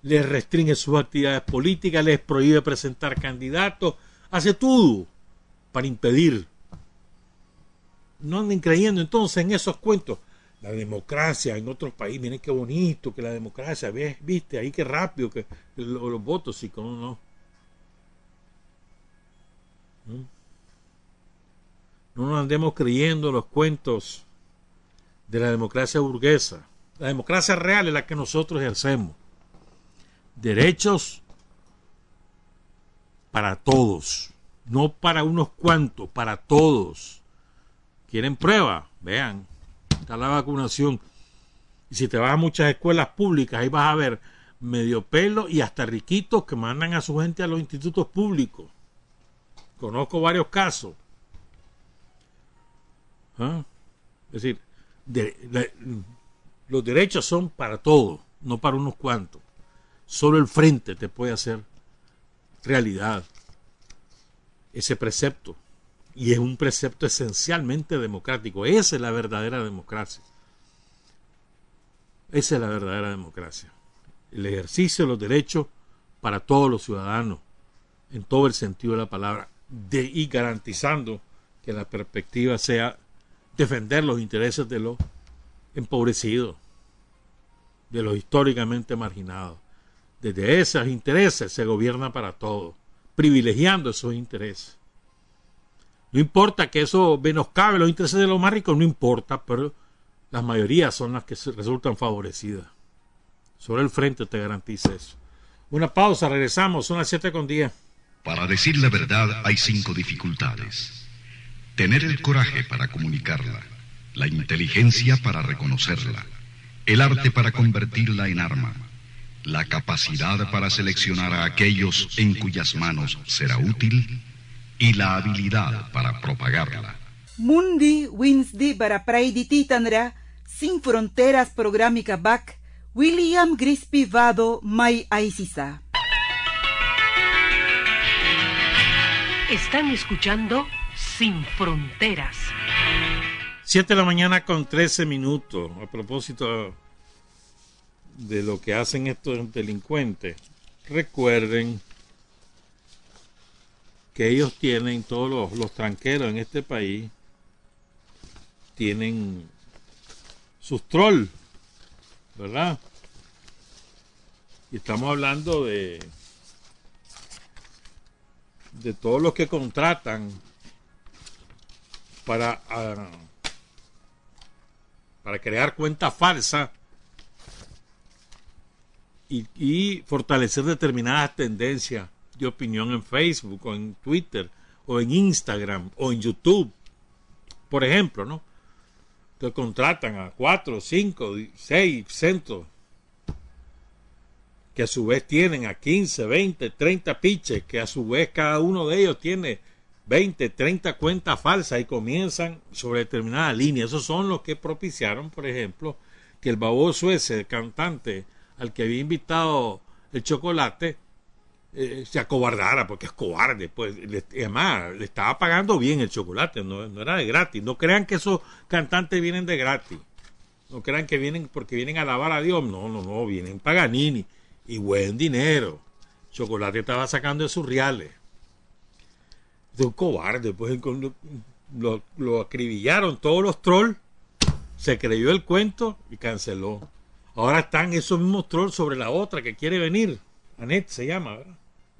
les restringe sus actividades políticas, les prohíbe presentar candidatos, hace todo para impedir. No anden creyendo entonces en esos cuentos. La democracia en otros países, miren qué bonito que la democracia, ¿ves? viste, ahí qué rápido que los, votos, sí, cómo no. ¿Mm? No nos andemos creyendo los cuentos de la democracia burguesa. La democracia real es la que nosotros ejercemos. Derechos para todos, no para unos cuantos, para todos. ¿Quieren prueba? Vean, está la vacunación. Y si te vas a muchas escuelas públicas, ahí vas a ver medio pelo y hasta riquitos que mandan a su gente a los institutos públicos. Conozco varios casos. ¿Ah? Es decir, de, los derechos son para todos, no para unos cuantos. Solo el frente te puede hacer realidad ese precepto. Y es un precepto esencialmente democrático. Esa es la verdadera democracia. Esa es la verdadera democracia. El ejercicio de los derechos para todos los ciudadanos, en todo el sentido de la palabra, y garantizando que la perspectiva sea defender los intereses de los empobrecidos, de los históricamente marginados. Desde esos intereses se gobierna para todos, privilegiando esos intereses. No importa que eso menoscabe los intereses de los más ricos, no importa, pero las mayorías son las que resultan favorecidas. Sobre el frente te garantiza eso. Una pausa, regresamos, son las 7 con 10. Para decir la verdad hay cinco dificultades. Tener el coraje para comunicarla, la inteligencia para reconocerla, el arte para convertirla en arma, la capacidad para seleccionar a aquellos en cuyas manos será útil y la habilidad para propagarla. Mundi Winsdi para Praidititanra, Sin Fronteras Programica Back, William Grispi Vado Mai Aisisa. Están escuchando sin Fronteras. Siete de la mañana con 13 minutos. A propósito de lo que hacen estos delincuentes, recuerden que ellos tienen, todos los, los tranqueros en este país, tienen sus trolls, ¿verdad? Y estamos hablando de de todos los que contratan para, ah, para crear cuentas falsas y, fortalecer determinadas tendencias de opinión en Facebook o en Twitter o en Instagram o en YouTube. Por ejemplo, ¿no? Que contratan a cuatro, cinco, seis centros que a su vez tienen a 15, 20, 30 pitches, que a su vez cada uno de ellos tiene 20, 30 cuentas falsas y comienzan sobre determinada línea. Esos son los que propiciaron, por ejemplo, que el baboso ese, cantante al que había invitado el chocolate, eh, se acobardara, porque es cobarde. Pues, además, le estaba pagando bien el chocolate, no, era de gratis. No crean que esos cantantes vienen de gratis. No crean que vienen porque vienen a alabar a Dios. No, no, no, vienen Paganini y buen dinero. Chocolate estaba sacando de sus reales de un cobarde, pues lo, acribillaron todos los trolls, se creyó el cuento y canceló. Ahora están esos mismos trolls sobre la otra que quiere venir. Anet se llama, ¿verdad?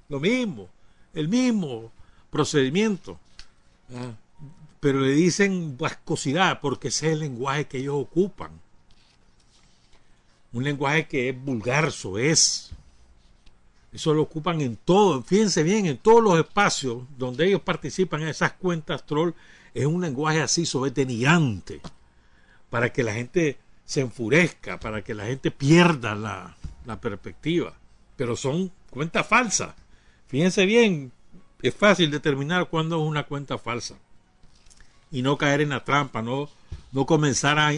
Lo mismo, el mismo procedimiento. Pero le dicen vascosidad porque ese es el lenguaje que ellos ocupan. Un lenguaje que es vulgar, es eso lo ocupan en todo, fíjense bien, en todos los espacios donde ellos participan en esas cuentas troll, es un lenguaje así sobre denigrante. para que la gente se enfurezca, para que la gente pierda la, la perspectiva. Pero son cuentas falsas. Fíjense bien, es fácil determinar cuándo es una cuenta falsa y no caer en la trampa, no, no comenzar a,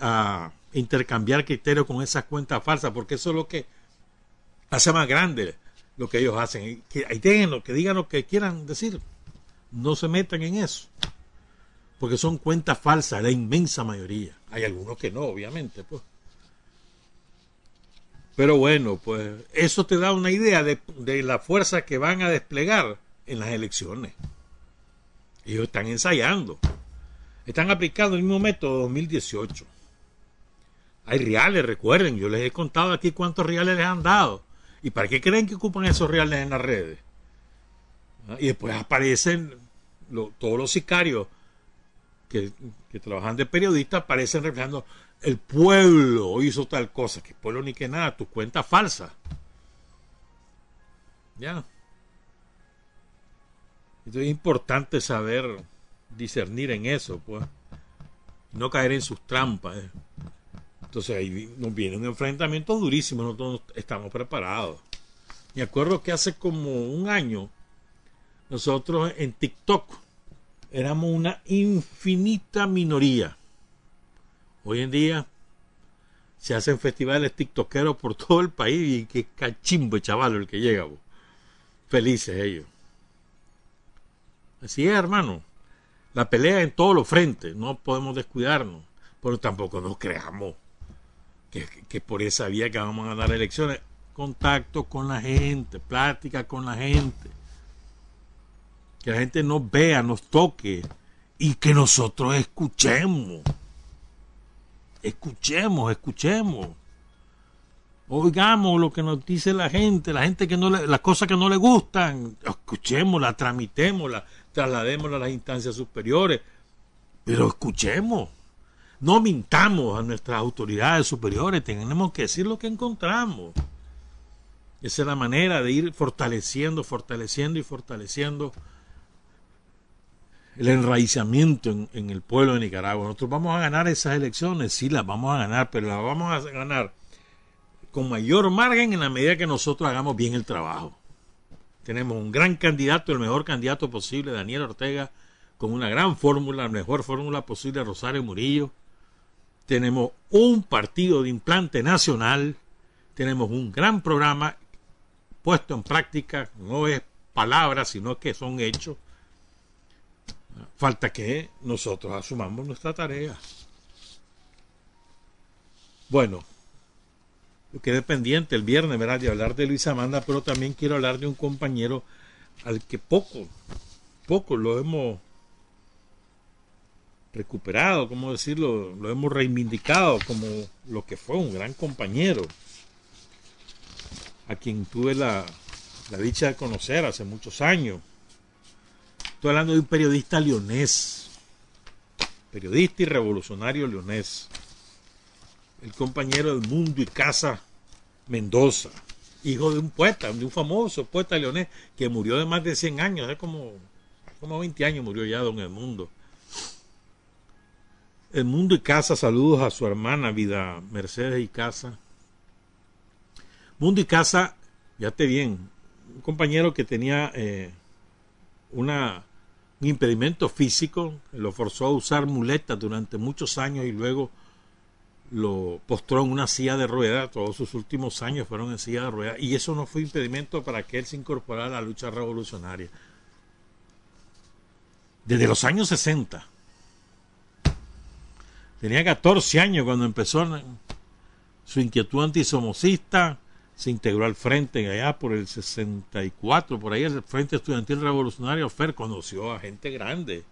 a, intercambiar criterios con esas cuentas falsas, porque eso es lo que hace más grande lo que ellos hacen. Que, ahí lo que digan lo que quieran decir, no se metan en eso, porque son cuentas falsas, la inmensa mayoría. Hay algunos que no, obviamente, pues. Pero bueno, pues eso te da una idea de, de la fuerza que van a desplegar en las elecciones. Ellos están ensayando. Están aplicando el mismo método 2018. Hay reales, recuerden, yo les he contado aquí cuántos reales les han dado. ¿Y para qué creen que ocupan esos reales en las redes? ¿Ah? Y después aparecen todos los sicarios que, trabajan de periodistas, aparecen reflejando el pueblo hizo tal cosa, que pueblo ni que nada, tu cuenta falsa. Ya. Entonces es importante saber discernir en eso, pues. No caer en sus trampas. Eh. Entonces ahí nos viene un enfrentamiento durísimo, nosotros estamos preparados. Me acuerdo que hace como un año, nosotros en TikTok éramos una infinita minoría. Hoy en día se hacen festivales tiktokeros por todo el país y qué cachimbo chaval el que llega. Felices ellos. Así es, hermano. La pelea en todos los frentes, no podemos descuidarnos, pero tampoco nos creamos que, por esa vía que vamos a dar elecciones. Contacto con la gente, plática con la gente. Que la gente nos vea, nos toque y que nosotros escuchemos. Escuchemos, escuchemos. Oigamos lo que nos dice la gente, la gente que no le, las cosas que no le gustan, escuchémosla, tramitémosla, trasladémosla a las instancias superiores, pero escuchemos, no mintamos a nuestras autoridades superiores, tenemos que decir lo que encontramos. Esa es la manera de ir fortaleciendo, fortaleciendo y fortaleciendo el enraizamiento en, el pueblo de Nicaragua. Nosotros vamos a ganar esas elecciones, sí las vamos a ganar, pero las vamos a ganar con mayor margen en la medida que nosotros hagamos bien el trabajo. Tenemos un gran candidato, el mejor candidato posible, Daniel Ortega, con una gran fórmula, la mejor fórmula posible, Rosario Murillo. Tenemos un partido de implante nacional, tenemos un gran programa puesto en práctica, no es palabras, sino que son hechos. Falta que nosotros asumamos nuestra tarea. Bueno, quedé pendiente el viernes, ¿verdad? De hablar de Luis Amanda, pero también quiero hablar de un compañero al que poco, poco lo hemos recuperado, ¿cómo decirlo? Lo hemos reivindicado como lo que fue un gran compañero, a quien tuve la, dicha de conocer hace muchos años. Estoy hablando de un periodista leonés, periodista y revolucionario leonés el compañero del mundo y casa Mendoza, hijo de un poeta, de un famoso poeta leonés que murió de más de 100 años, hace como, como 20 años murió ya don Edmundo. El mundo y casa, saludos a su hermana Vida Mercedes y Casa. Mundo y Casa, te bien, un compañero que tenía eh, una, un impedimento físico, lo forzó a usar muletas durante muchos años y luego lo postró en una silla de ruedas, todos sus últimos años fueron en silla de ruedas, y eso no fue impedimento para que él se incorporara a la lucha revolucionaria. Desde los años 60. Tenía 14 años cuando empezó su inquietud antisomocista, se integró al frente allá por el 64, por ahí el Frente Estudiantil Revolucionario FER conoció a gente grande,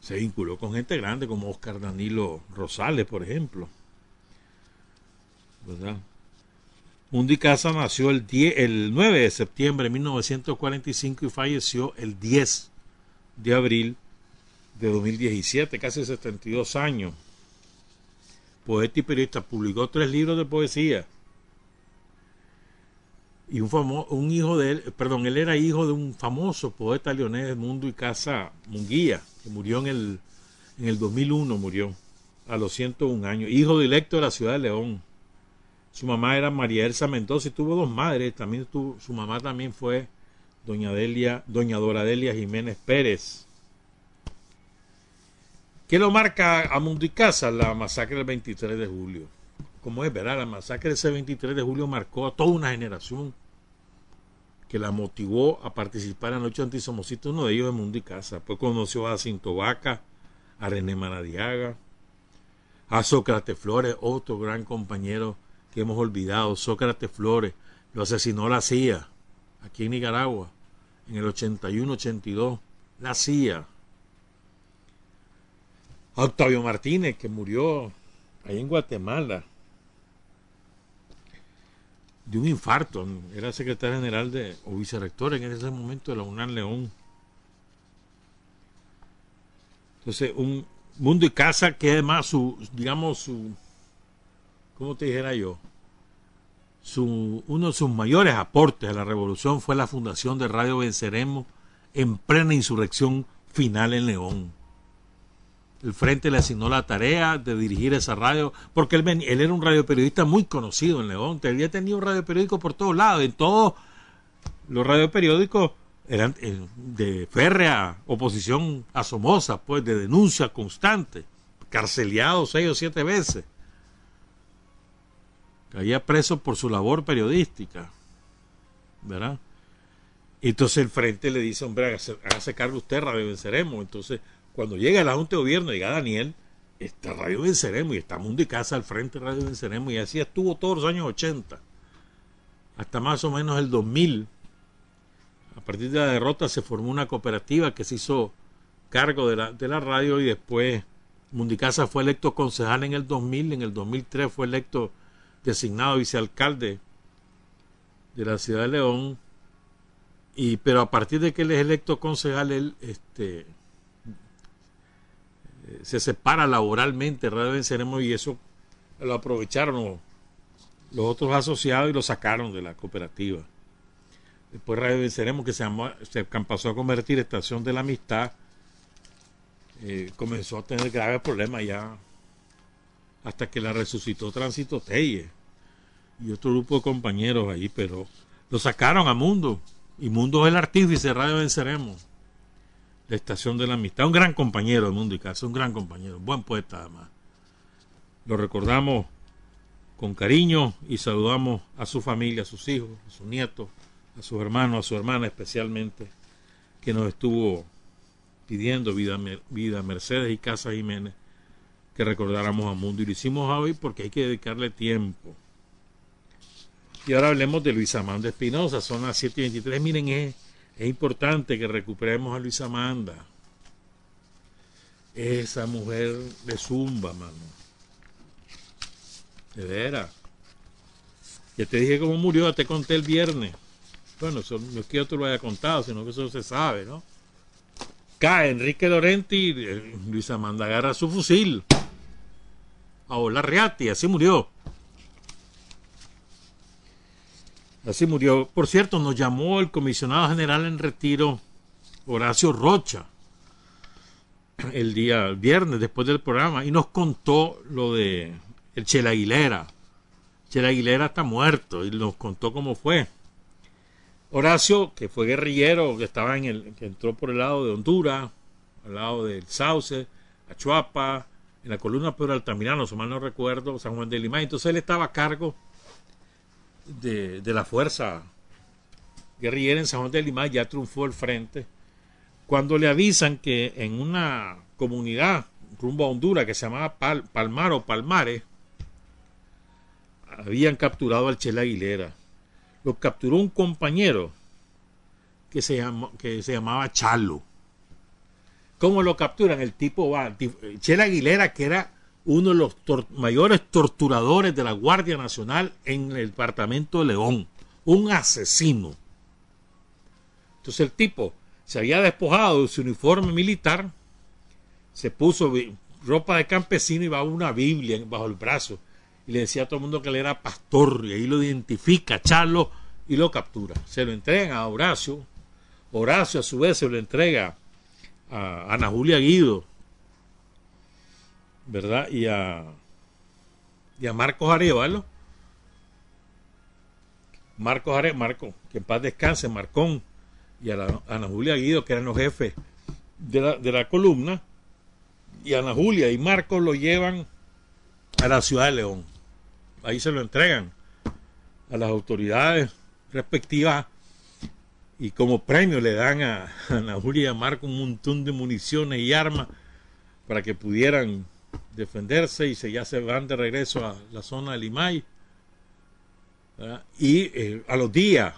se vinculó con gente grande como Oscar Danilo Rosales, por ejemplo. ¿Verdad? Mundi Casa nació el, 10, el 9 de septiembre de 1945 y falleció el 10 de abril de 2017, casi 72 años. Poeta y periodista, publicó tres libros de poesía. Y un, famoso, un hijo de él, perdón, él era hijo de un famoso poeta leonés, Mundo y Casa Munguía que murió en el En el 2001 murió, a los 101 años, hijo directo de la ciudad de León. Su mamá era María Elsa Mendoza y tuvo dos madres. También tuvo, su mamá también fue doña Delia, doña Dora Delia Jiménez Pérez. ¿Qué lo marca a Mundo y Casa? La masacre del 23 de julio. Como es, ¿verdad? La masacre de ese 23 de julio marcó a toda una generación que la motivó a participar en la noche antisomocista. Uno de ellos de Mundo y Casa. Pues conoció a Cinto Vaca, a René Manadiaga, a Sócrates Flores, otro gran compañero que hemos olvidado, Sócrates Flores, lo asesinó la CIA aquí en Nicaragua en el 81-82, la CIA. Octavio Martínez, que murió ahí en Guatemala de un infarto, era secretario general de, o vicerrector en ese momento de la UNAM León. Entonces, un mundo y casa que además su, digamos, su, ¿cómo te dijera yo? Su, uno de sus mayores aportes a la revolución fue la fundación de Radio Venceremos en plena insurrección final en León. El Frente le asignó la tarea de dirigir esa radio, porque él, era un radioperiodista muy conocido en León. Ya tenía un radioperiódico por todos lados. En todos los radioperiódicos eran eh, de férrea oposición asomosa, pues de denuncia constante, carceleado seis o siete veces caía preso por su labor periodística, ¿verdad? Entonces el frente le dice, hombre, hágase, cargo usted, Radio Venceremos. Entonces, cuando llega la Junta de Gobierno, llega Daniel, está Radio Venceremos y está Mundo y Casa al frente Radio Venceremos y así estuvo todos los años 80, hasta más o menos el 2000. A partir de la derrota se formó una cooperativa que se hizo cargo de la, de la radio y después Mundicasa fue electo concejal en el 2000, en el 2003 fue electo designado vicealcalde de la ciudad de León, y pero a partir de que él es electo concejal, él este, se separa laboralmente Radio Venceremos y eso lo aprovecharon los, otros asociados y lo sacaron de la cooperativa. Después Radio Venceremos, que se, llamó, pasó a convertir Estación de la Amistad, eh, comenzó a tener graves problemas ya hasta que la resucitó Tránsito Telle y otro grupo de compañeros ahí, pero lo sacaron a Mundo. Y Mundo es el artífice Radio Venceremos. La estación de la amistad. Un gran compañero de Mundo y Casa, un gran compañero, buen poeta además. Lo recordamos con cariño y saludamos a su familia, a sus hijos, a sus nietos, a sus hermanos, a su hermana especialmente, que nos estuvo pidiendo vida, vida Mercedes y Casa Jiménez que recordáramos a Mundo. Y lo hicimos hoy porque hay que dedicarle tiempo y ahora hablemos de Luisa Amanda Espinosa, son las 7.23. Miren, es, es importante que recuperemos a Luisa Amanda. Esa mujer de zumba, mano. De veras. Ya te dije cómo murió, te conté el viernes. Bueno, eso, no es que yo te lo haya contado, sino que eso se sabe, ¿no? Cae Enrique Lorenti, eh, Luisa Amanda agarra su fusil. A volar así murió. Así murió. Por cierto, nos llamó el comisionado general en retiro, Horacio Rocha, el día viernes después del programa, y nos contó lo de el Chela Aguilera. Chela Aguilera está muerto y nos contó cómo fue. Horacio, que fue guerrillero, que estaba en el, que entró por el lado de Honduras, al lado del Sauce, Achuapa, en la columna Pedro Altamirano, si mal no recuerdo, San Juan de Lima. Entonces él estaba a cargo de, la fuerza guerrillera en San Juan de Lima ya triunfó el frente. Cuando le avisan que en una comunidad rumbo a Honduras que se llamaba Palmar o Palmares, habían capturado al Chela Aguilera. Lo capturó un compañero que se, que se llamaba Chalo. ¿Cómo lo capturan? El tipo va, Chela Aguilera, que era uno de los mayores torturadores de la Guardia Nacional en el departamento de León, un asesino. Entonces el tipo se había despojado de su uniforme militar, se puso ropa de campesino y va una Biblia bajo el brazo y le decía a todo el mundo que él era pastor y ahí lo identifica, Charlo, y lo captura. Se lo entregan a Horacio, Horacio a su vez se lo entrega a Ana Julia Guido, ¿verdad? Y a, y a Marcos Arevalo. Marcos Are, Marco, que en paz descanse, Marcón, y a, la, Ana Julia Guido, que eran los jefes de la, de la columna, y Ana Julia y Marcos lo llevan a la ciudad de León. Ahí se lo entregan a las autoridades respectivas y como premio le dan a Ana Julia y a Marco un montón de municiones y armas para que pudieran defenderse y se, ya se van de regreso a la zona de Limay. Y eh, a los días,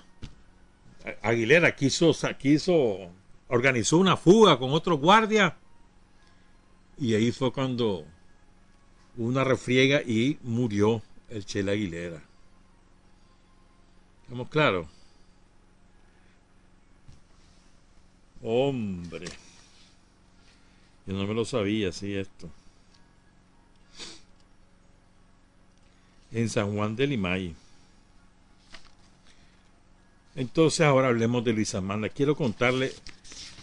Aguilera quiso, quiso, organizó una fuga con otro guardia y ahí fue cuando una refriega y murió el Chela Aguilera. ¿Estamos claros? Hombre. Yo no me lo sabía, sí, esto. En San Juan de Limay. Entonces ahora hablemos de Luis Amanda. Quiero contarle,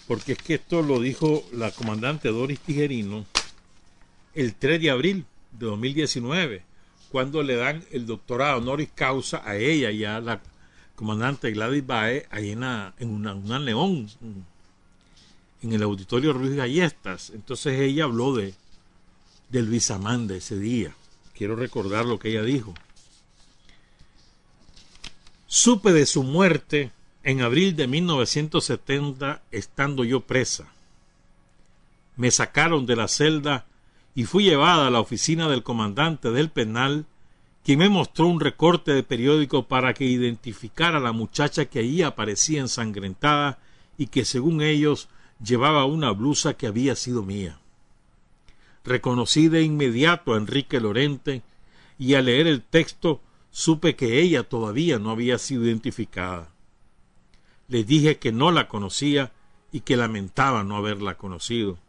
porque es que esto lo dijo la comandante Doris Tijerino el 3 de abril de 2019, cuando le dan el doctorado honoris causa a ella y a la comandante Gladys Bae ahí en, en una, León, en el auditorio Ruiz Gallestas. Entonces ella habló de, de Luis Amanda ese día. Quiero recordar lo que ella dijo. Supe de su muerte en abril de 1970 estando yo presa. Me sacaron de la celda y fui llevada a la oficina del comandante del penal, quien me mostró un recorte de periódico para que identificara a la muchacha que allí aparecía ensangrentada y que según ellos llevaba una blusa que había sido mía. Reconocí de inmediato a Enrique Lorente y al leer el texto supe que ella todavía no había sido identificada. Le dije que no la conocía y que lamentaba no haberla conocido.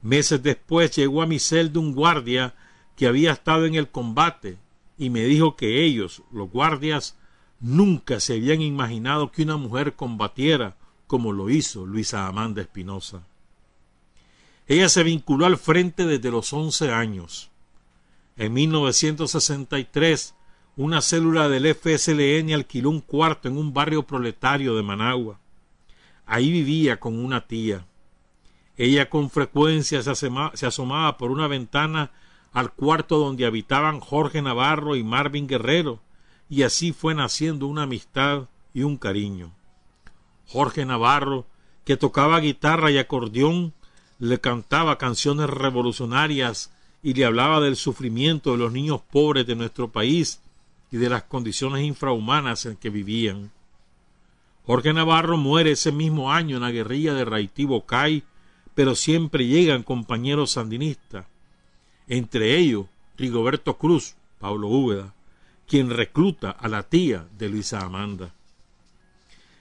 Meses después llegó a mi celda un guardia que había estado en el combate y me dijo que ellos, los guardias, nunca se habían imaginado que una mujer combatiera como lo hizo Luisa Amanda Espinosa. Ella se vinculó al frente desde los once años. En 1963, una célula del FSLN alquiló un cuarto en un barrio proletario de Managua. Ahí vivía con una tía. Ella con frecuencia se, asomaba por una ventana al cuarto donde habitaban Jorge Navarro y Marvin Guerrero, y así fue naciendo una amistad y un cariño. Jorge Navarro, que tocaba guitarra y acordeón, le cantaba canciones revolucionarias y le hablaba del sufrimiento de los niños pobres de nuestro país y de las condiciones infrahumanas en que vivían. Jorge Navarro muere ese mismo año en la guerrilla de Raití Bocay pero siempre llegan compañeros sandinistas, entre ellos Rigoberto Cruz, Pablo Úbeda, quien recluta a la tía de Luisa Amanda.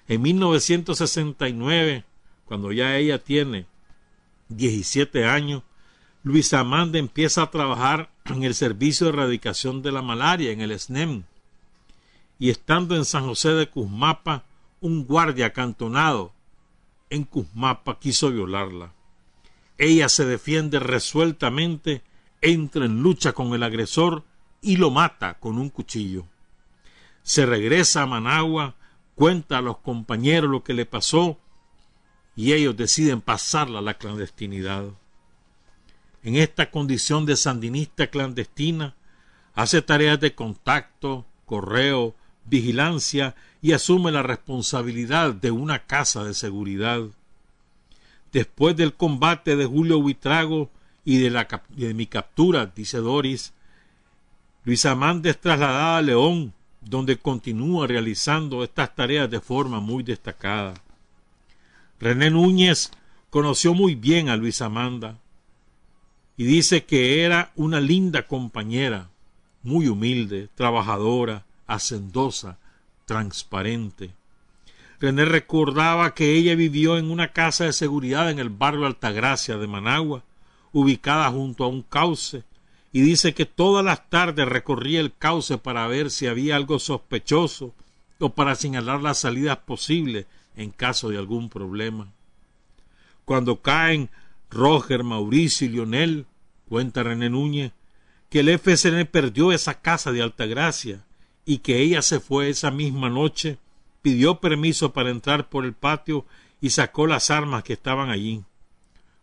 En 1969, cuando ya ella tiene 17 años, Luisa Amanda empieza a trabajar en el Servicio de Erradicación de la Malaria, en el SNEM, y estando en San José de Cusmapa, un guardia acantonado en Cusmapa quiso violarla. Ella se defiende resueltamente, entra en lucha con el agresor y lo mata con un cuchillo. Se regresa a Managua, cuenta a los compañeros lo que le pasó y ellos deciden pasarla a la clandestinidad. En esta condición de sandinista clandestina, hace tareas de contacto, correo, vigilancia y asume la responsabilidad de una casa de seguridad después del combate de Julio Huitrago y de, mi captura, dice Doris, Luis Amanda es trasladada a León, donde continúa realizando estas tareas de forma muy destacada. René Núñez conoció muy bien a Luis Amanda y dice que era una linda compañera, muy humilde, trabajadora, hacendosa, transparente. René recordaba que ella vivió en una casa de seguridad en el barrio Altagracia de Managua, ubicada junto a un cauce, y dice que todas las tardes recorría el cauce para ver si había algo sospechoso o para señalar las salidas posibles en caso de algún problema. Cuando caen Roger, Mauricio y Lionel, Cuenta René Núñez que el FSN perdió esa casa de Altagracia y que ella se fue esa misma noche, pidió permiso para entrar por el patio y sacó las armas que estaban allí.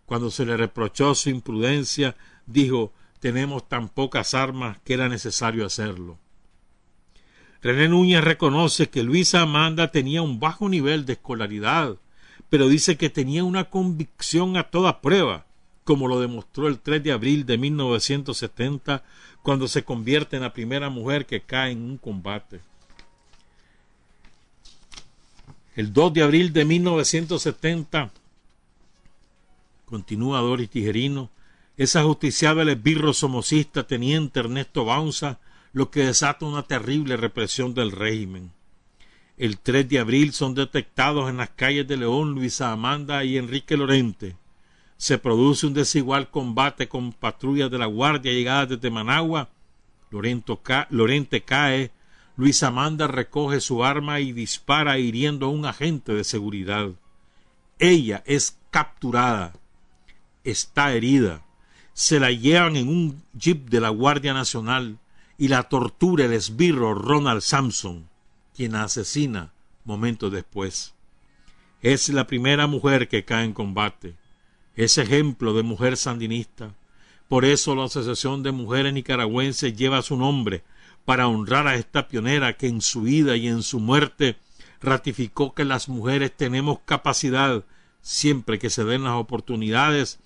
Cuando se le reprochó su imprudencia, dijo tenemos tan pocas armas que era necesario hacerlo. René Núñez reconoce que Luisa Amanda tenía un bajo nivel de escolaridad, pero dice que tenía una convicción a toda prueba, como lo demostró el 3 de abril de 1970, cuando se convierte en la primera mujer que cae en un combate. El 2 de abril de 1970, continúa Doris Tijerino, esa justiciable el esbirro somocista teniente Ernesto Baunza, lo que desata una terrible represión del régimen. El 3 de abril son detectados en las calles de León Luisa Amanda y Enrique Lorente. Se produce un desigual combate con patrullas de la Guardia llegadas desde Managua. Lorente cae, Luisa Amanda recoge su arma y dispara hiriendo a un agente de seguridad. Ella es capturada, está herida. Se la llevan en un jeep de la Guardia Nacional y la tortura el esbirro Ronald Sampson, quien asesina momentos después. Es la primera mujer que cae en combate. Es ejemplo de mujer sandinista. Por eso la Asociación de Mujeres Nicaragüenses lleva su nombre, para honrar a esta pionera que en su vida y en su muerte ratificó que las mujeres tenemos capacidad, siempre que se den las oportunidades,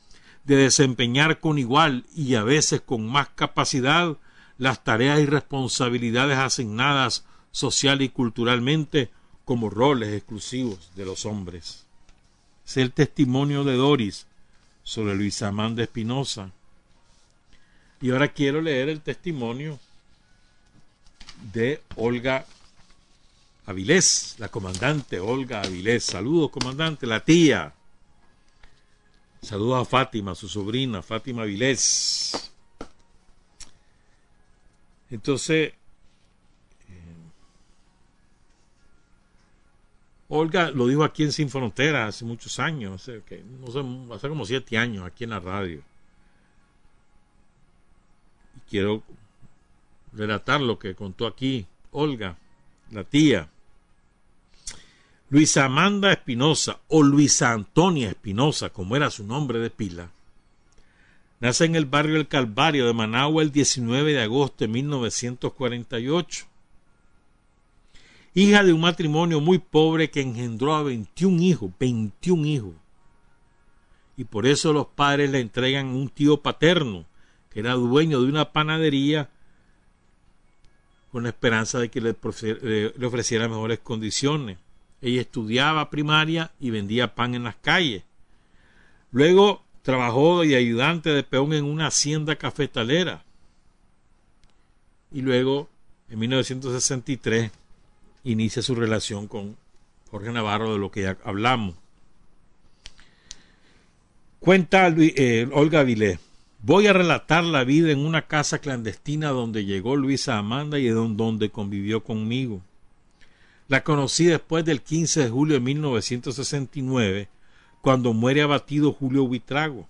de desempeñar con igual y a veces con más capacidad las tareas y responsabilidades asignadas social y culturalmente como roles exclusivos de los hombres. Es el testimonio de Doris sobre Luisa Amanda Espinosa. Y ahora quiero leer el testimonio de Olga Avilés, la comandante Olga Avilés. Saludos, comandante, la tía. Saludos a Fátima, su sobrina, Fátima Avilés. Entonces, eh, Olga lo dijo aquí en Sin Fronteras hace muchos años, hace, no sé, hace como siete años aquí en la radio. Y quiero relatar lo que contó aquí Olga, la tía. Luisa Amanda Espinosa o Luisa Antonia Espinosa, como era su nombre de pila, Nace en el barrio El Calvario de Managua el 19 de agosto de 1948. Hija de un matrimonio muy pobre que engendró a 21 hijos, 21 hijos. Y por eso los padres le entregan un tío paterno, que era dueño de una panadería, con la esperanza de que le, le ofreciera mejores condiciones. Ella estudiaba primaria y vendía pan en las calles. Luego Trabajó de ayudante de peón en una hacienda cafetalera. Y luego, en 1963, inicia su relación con Jorge Navarro, de lo que ya hablamos. Cuenta eh, Olga Vilés. Voy a relatar la vida en una casa clandestina donde llegó Luisa Amanda y donde convivió conmigo. La conocí después del 15 de julio de 1969 cuando muere abatido Julio Buitrago.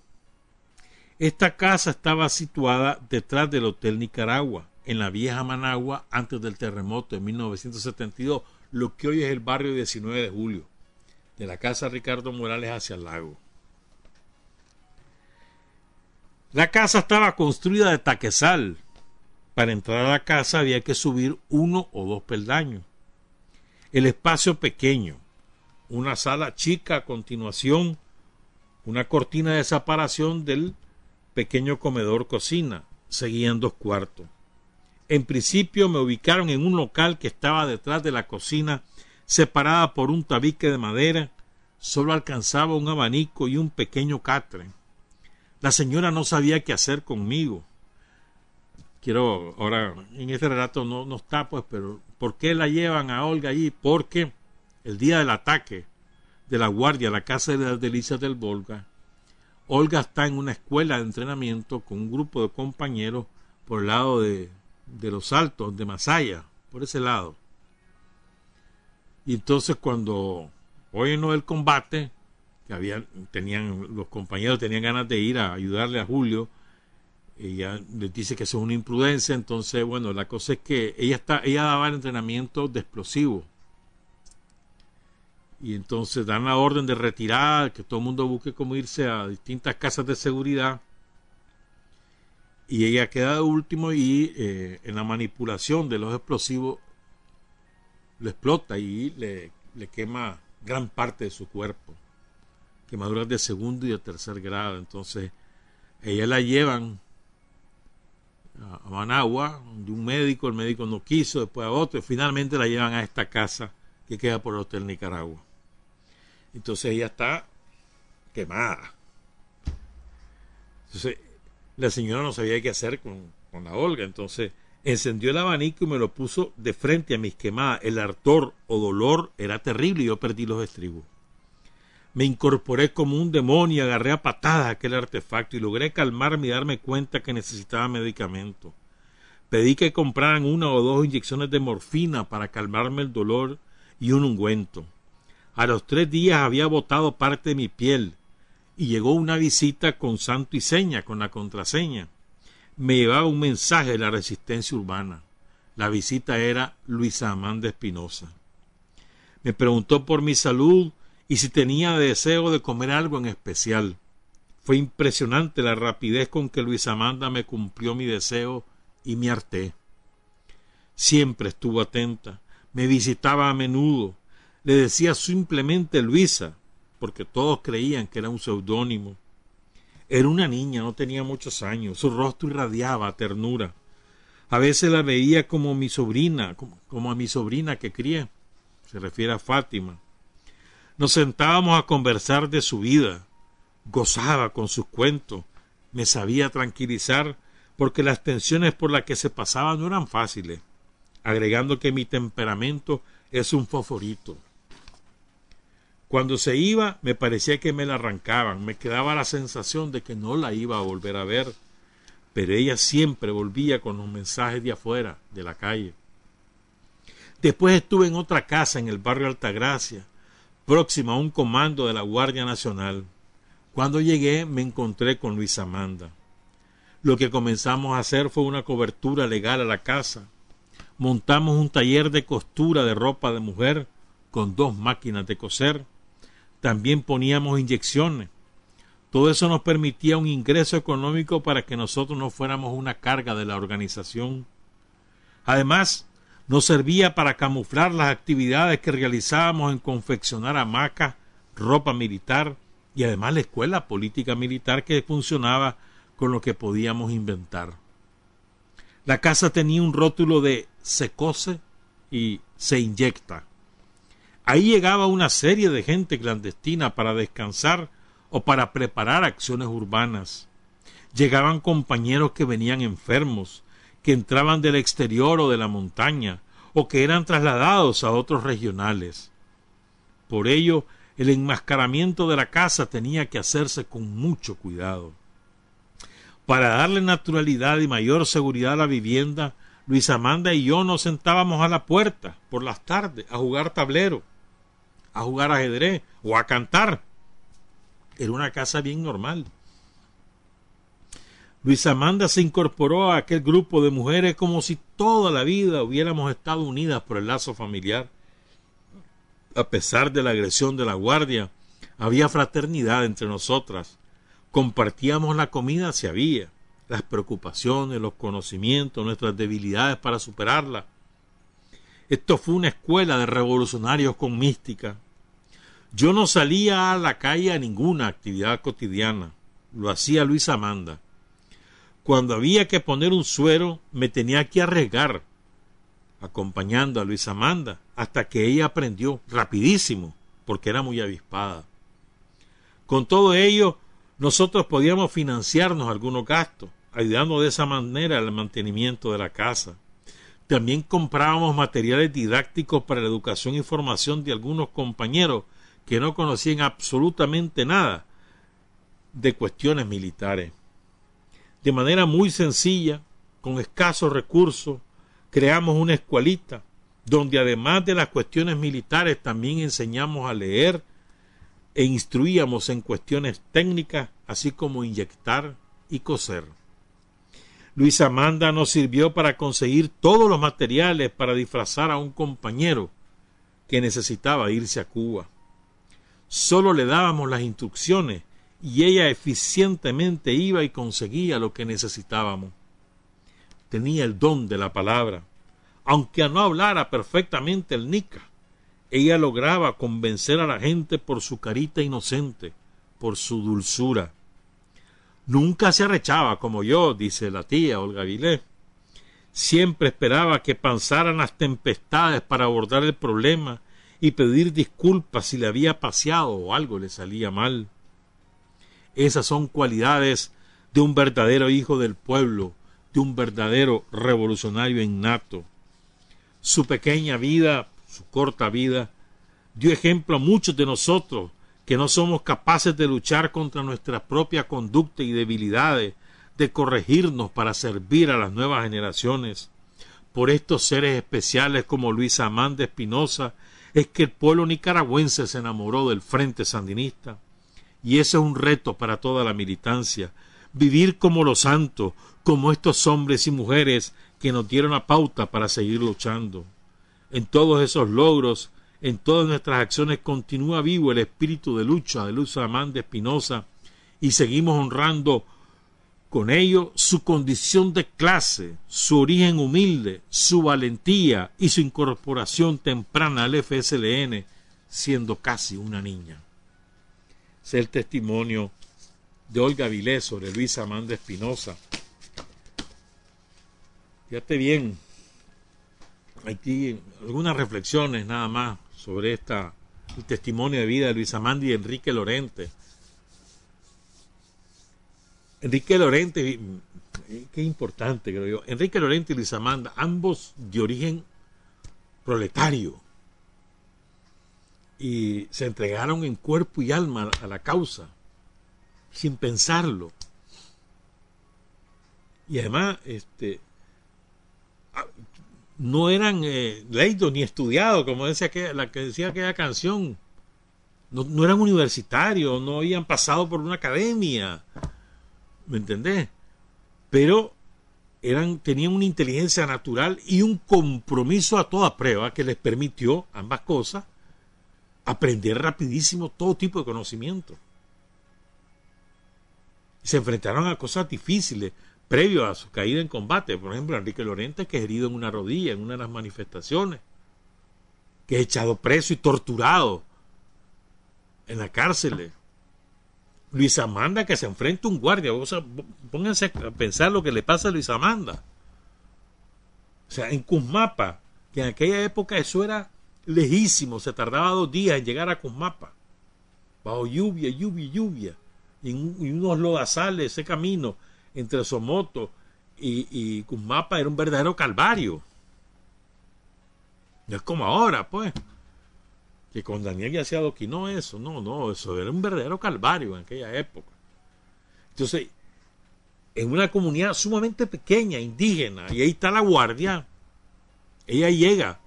Esta casa estaba situada detrás del Hotel Nicaragua, en la vieja Managua, antes del terremoto de 1972, lo que hoy es el barrio 19 de julio, de la casa Ricardo Morales hacia el lago. La casa estaba construida de taquesal. Para entrar a la casa había que subir uno o dos peldaños. El espacio pequeño, una sala chica a continuación, una cortina de separación del pequeño comedor cocina, seguían dos cuartos. En principio me ubicaron en un local que estaba detrás de la cocina, separada por un tabique de madera, solo alcanzaba un abanico y un pequeño catre. La señora no sabía qué hacer conmigo. Quiero, ahora, en este relato no, no está, pues, pero ¿por qué la llevan a Olga allí? Porque el día del ataque de la guardia a la casa de las delicias del Volga, Olga está en una escuela de entrenamiento con un grupo de compañeros por el lado de, de los altos, de Masaya, por ese lado. Y entonces cuando oyen el combate, que habían, tenían, los compañeros tenían ganas de ir a ayudarle a Julio, ella le dice que eso es una imprudencia, entonces, bueno, la cosa es que ella está, ella daba el entrenamiento de explosivos. Y entonces dan la orden de retirada, que todo el mundo busque cómo irse a distintas casas de seguridad. Y ella queda de último y eh, en la manipulación de los explosivos lo explota y le, le quema gran parte de su cuerpo. Quemaduras de segundo y de tercer grado. Entonces, ella la llevan a Managua, de un médico, el médico no quiso, después a otro, y finalmente la llevan a esta casa que queda por el Hotel Nicaragua. Entonces ella está quemada. Entonces la señora no sabía qué hacer con, con la Olga, entonces encendió el abanico y me lo puso de frente a mis quemadas. El ardor o dolor era terrible y yo perdí los estribos. Me incorporé como un demonio y agarré a patadas aquel artefacto y logré calmarme y darme cuenta que necesitaba medicamento. Pedí que compraran una o dos inyecciones de morfina para calmarme el dolor y un ungüento. A los tres días había botado parte de mi piel y llegó una visita con santo y seña, con la contraseña. Me llevaba un mensaje de la resistencia urbana. La visita era Luisa Amanda Espinosa. Me preguntó por mi salud y si tenía deseo de comer algo en especial. Fue impresionante la rapidez con que Luisa Amanda me cumplió mi deseo y me harté. Siempre estuvo atenta, me visitaba a menudo, le decía simplemente Luisa, porque todos creían que era un seudónimo. Era una niña, no tenía muchos años, su rostro irradiaba ternura. A veces la veía como mi sobrina, como, a mi sobrina que crié, se refiere a Fátima. Nos sentábamos a conversar de su vida. Gozaba con sus cuentos. Me sabía tranquilizar porque las tensiones por las que se pasaba no eran fáciles, agregando que mi temperamento es un favorito. Cuando se iba me parecía que me la arrancaban, me quedaba la sensación de que no la iba a volver a ver, pero ella siempre volvía con los mensajes de afuera, de la calle. Después estuve en otra casa en el barrio Altagracia, próxima a un comando de la Guardia Nacional. Cuando llegué me encontré con Luis Amanda. Lo que comenzamos a hacer fue una cobertura legal a la casa. Montamos un taller de costura de ropa de mujer con dos máquinas de coser. También poníamos inyecciones. Todo eso nos permitía un ingreso económico para que nosotros no fuéramos una carga de la organización. Además, nos servía para camuflar las actividades que realizábamos en confeccionar hamacas, ropa militar y además la escuela política militar que funcionaba con lo que podíamos inventar. La casa tenía un rótulo de se cose y se inyecta. Ahí llegaba una serie de gente clandestina para descansar o para preparar acciones urbanas. Llegaban compañeros que venían enfermos, que entraban del exterior o de la montaña, o que eran trasladados a otros regionales. Por ello, el enmascaramiento de la casa tenía que hacerse con mucho cuidado. Para darle naturalidad y mayor seguridad a la vivienda, Luis Amanda y yo nos sentábamos a la puerta por las tardes a jugar tablero, a jugar ajedrez o a cantar. Era una casa bien normal. Luis Amanda se incorporó a aquel grupo de mujeres como si toda la vida hubiéramos estado unidas por el lazo familiar. A pesar de la agresión de la guardia, había fraternidad entre nosotras. Compartíamos la comida si había, las preocupaciones, los conocimientos, nuestras debilidades para superarla. Esto fue una escuela de revolucionarios con mística. Yo no salía a la calle a ninguna actividad cotidiana. Lo hacía Luis Amanda cuando había que poner un suero, me tenía que arriesgar, acompañando a Luis Amanda, hasta que ella aprendió rapidísimo, porque era muy avispada. Con todo ello, nosotros podíamos financiarnos algunos gastos, ayudando de esa manera al mantenimiento de la casa. También comprábamos materiales didácticos para la educación y formación de algunos compañeros que no conocían absolutamente nada de cuestiones militares de manera muy sencilla, con escasos recursos, creamos una escuelita donde además de las cuestiones militares también enseñamos a leer e instruíamos en cuestiones técnicas, así como inyectar y coser. Luis Amanda nos sirvió para conseguir todos los materiales para disfrazar a un compañero que necesitaba irse a Cuba. Solo le dábamos las instrucciones y ella eficientemente iba y conseguía lo que necesitábamos. Tenía el don de la palabra. Aunque no hablara perfectamente el Nica, ella lograba convencer a la gente por su carita inocente, por su dulzura. Nunca se arrechaba como yo, dice la tía Olga. Siempre esperaba que pasaran las tempestades para abordar el problema y pedir disculpas si le había paseado o algo le salía mal. Esas son cualidades de un verdadero hijo del pueblo, de un verdadero revolucionario innato. Su pequeña vida, su corta vida, dio ejemplo a muchos de nosotros que no somos capaces de luchar contra nuestra propia conducta y debilidades, de corregirnos para servir a las nuevas generaciones. Por estos seres especiales como Luis Amanda Espinosa es que el pueblo nicaragüense se enamoró del Frente Sandinista. Y ese es un reto para toda la militancia, vivir como los santos, como estos hombres y mujeres que nos dieron la pauta para seguir luchando. En todos esos logros, en todas nuestras acciones continúa vivo el espíritu de lucha de Luz Amanda Espinosa y seguimos honrando con ello su condición de clase, su origen humilde, su valentía y su incorporación temprana al FSLN, siendo casi una niña. Es el testimonio de Olga Vilés sobre Luis Amanda Espinosa. Fíjate bien, aquí algunas reflexiones nada más sobre esta, el testimonio de vida de Luis Amanda y Enrique Lorente. Enrique Lorente, qué importante creo yo, Enrique Lorente y Luis Amanda, ambos de origen proletario, y se entregaron en cuerpo y alma a la causa, sin pensarlo. Y además, este, ah, no eran eh, leídos ni estudiados, como decía que, la que decía aquella canción. No, no, eran universitarios, no habían pasado por una academia. ¿Me entendés? Pero eran, tenían una inteligencia natural y un compromiso a toda prueba que les permitió ambas cosas aprender rapidísimo todo tipo de conocimiento. Se enfrentaron a cosas difíciles previo a su caída en combate. Por ejemplo, Enrique Lorente, que es herido en una rodilla en una de las manifestaciones, que es echado preso y torturado en la cárcel. Luis Amanda, que se enfrenta a un guardia. pónganse a pensar lo que le pasa a Luis Amanda. O sea, en Cusmapa, que en aquella época eso era lejísimo, se tardaba dos días en llegar a Cusmapa, bajo lluvia, lluvia, lluvia, y, unos lodazales, ese camino entre Somoto y, y Cusmapa era un verdadero calvario. No es como ahora, pues, que con Daniel ya hacía no eso, no, no, eso era un verdadero calvario en aquella época. Entonces, en una comunidad sumamente pequeña, indígena, y ahí está la guardia, ella llega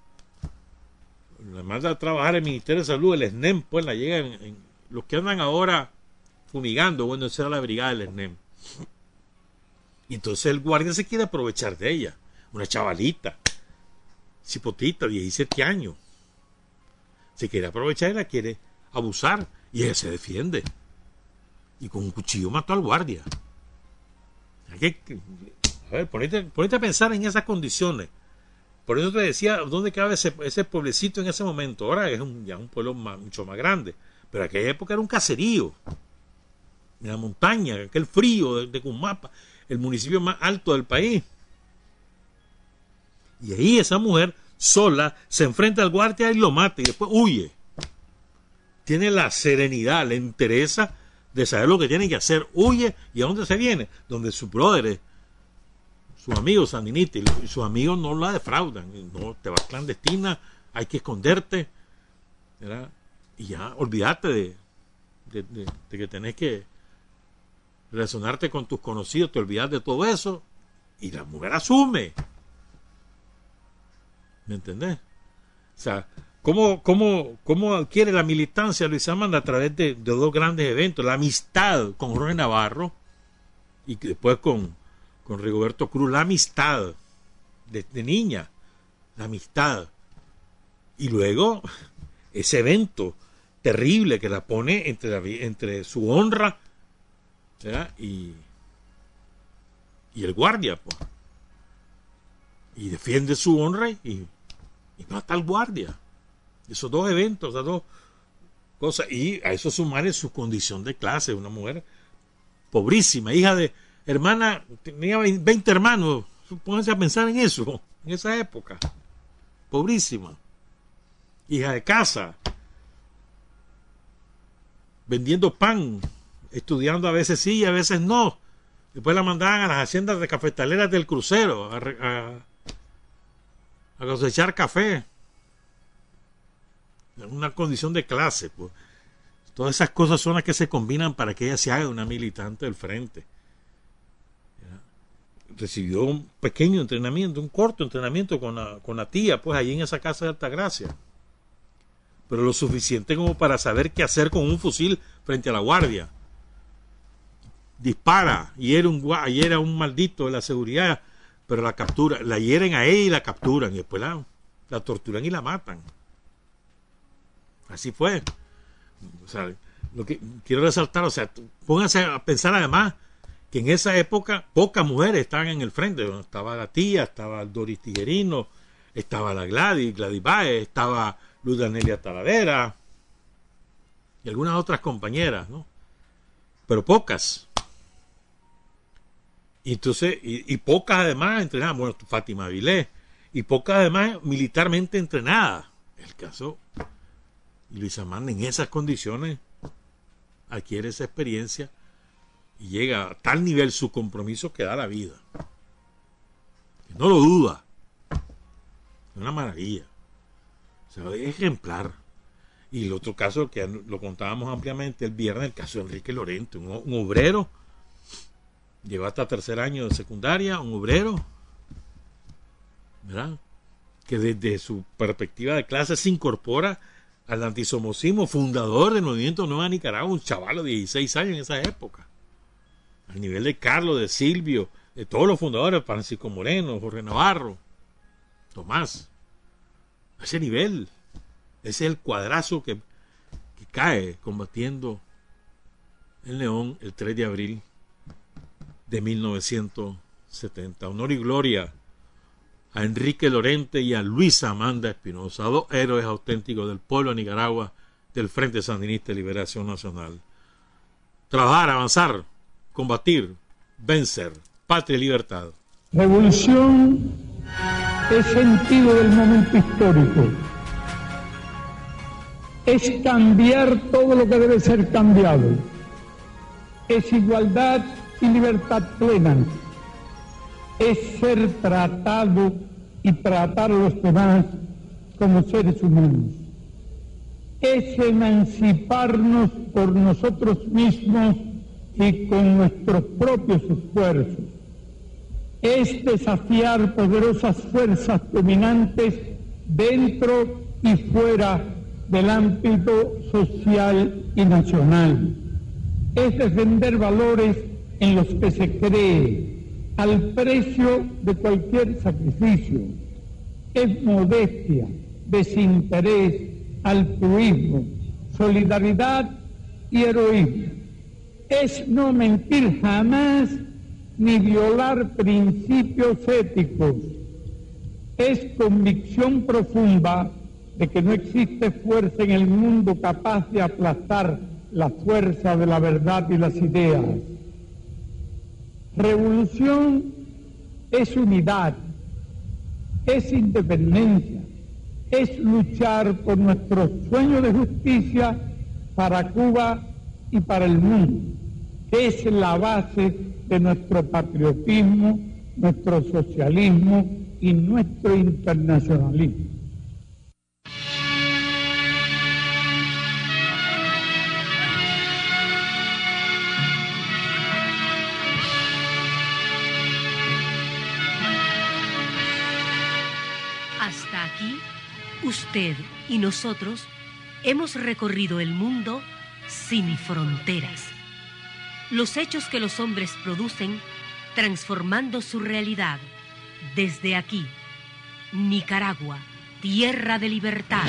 la manda a trabajar el Ministerio de Salud, el SNEM, pues la llegan los que andan ahora fumigando, bueno, esa era la brigada del SNEM. Entonces el guardia se quiere aprovechar de ella, una chavalita, cipotita, 17 años. Se quiere aprovechar y la quiere abusar, y ella se defiende. Y con un cuchillo mató al guardia. a ver, ponete a pensar en esas condiciones por eso te decía, ¿dónde cabe ese, ese pueblecito en ese momento? Ahora es un, ya un pueblo mucho más grande. Pero aquella época era un caserío. En la montaña, aquel frío de, de el municipio más alto del país. Y ahí esa mujer sola se enfrenta al guardia y lo mata y después huye. Tiene la serenidad, la interesa de saber lo que tiene que hacer. Huye y a dónde se viene? Donde su brother sus amigos sandinistas y sus amigos no la defraudan. No, te vas clandestina, hay que esconderte. Y ya, olvídate de, que tenés que relacionarte con tus conocidos, te olvidas de todo eso y la mujer asume. ¿Me entendés? O sea, ¿cómo, cómo, cómo adquiere la militancia Luis Amanda a través de, dos grandes eventos? La amistad con Jorge Navarro y después con con Rigoberto Cruz, la amistad de, niña, la amistad. Y luego ese evento terrible que la pone entre, entre su honra y, y el guardia. Pues. Y defiende su honra y, mata al guardia. Esos dos eventos, esas dos cosas. Y a eso sumarle su condición de clase, una mujer pobrísima, hija de hermana, tenía 20 hermanos, pónganse a pensar en eso, en esa época, pobrísima, hija de casa, vendiendo pan, estudiando a veces sí y a veces no. Después la mandaban a las haciendas de cafetaleras del crucero a, a cosechar café. En una condición de clase. Pues. Todas esas cosas son las que se combinan para que ella se haga una militante del frente. Recibió un pequeño entrenamiento, un corto entrenamiento con la, con la tía, pues allí en esa casa de Altagracia. Pero lo suficiente como para saber qué hacer con un fusil frente a la guardia. Dispara, y era un, era un maldito de la seguridad, pero la captura, la hieren a ella y la capturan, y después la, torturan y la matan. Así fue. O sea, lo que quiero resaltar, o sea, pónganse a pensar además que en esa época pocas mujeres estaban en el frente. estaba la tía, estaba Doris Tiguerino, estaba la Gladys, Gladys Baez, estaba Luz Danelia Taladera y algunas otras compañeras, ¿no? Pero pocas. Y entonces, y, pocas además entrenadas, bueno, Fátima Vilés, y pocas además militarmente entrenadas. El caso y Luis Amanda en esas condiciones adquiere esa experiencia y llega a tal nivel su compromiso que da la vida. no lo duda. Es una maravilla. Es ejemplar. Y el otro caso que lo contábamos ampliamente el viernes, el caso de Enrique Lorente, un obrero, llegó hasta tercer año de secundaria, un obrero, ¿verdad? Que desde su perspectiva de clase se incorpora al antisomocismo, fundador del movimiento Nueva Nicaragua, un chaval de 16 años en esa época. Al nivel de Carlos, de Silvio, de todos los fundadores, Francisco Moreno, Jorge Navarro, Tomás. A ese nivel. Ese es el cuadrazo que, que cae combatiendo en León el 3 de abril de 1970. Honor y gloria a Enrique Lorente y a Luisa Amanda Espinosa, dos héroes auténticos del pueblo de Nicaragua del Frente Sandinista de Liberación Nacional. Trabajar, avanzar, combatir, vencer, patria y libertad. Revolución es sentido del momento histórico. Es cambiar todo lo que debe ser cambiado. Es igualdad y libertad plena es ser tratado y tratar a los demás como seres humanos. Es emanciparnos por nosotros mismos y con nuestros propios esfuerzos. Es desafiar poderosas fuerzas dominantes dentro y fuera del ámbito social y nacional. Es defender valores en los que se cree, al precio de cualquier sacrificio. Es modestia, desinterés, altruismo, solidaridad y heroísmo. Es no mentir jamás ni violar principios éticos. Es convicción profunda de que no existe fuerza en el mundo capaz de aplastar la fuerza de la verdad y las ideas Revolución es unidad, es independencia, es luchar por nuestro sueño de justicia para Cuba y para el mundo, es la base de nuestro patriotismo, nuestro socialismo y nuestro internacionalismo. Usted y nosotros hemos recorrido el mundo sin fronteras. Los hechos que los hombres producen transformando su realidad desde aquí, Nicaragua, tierra de libertad.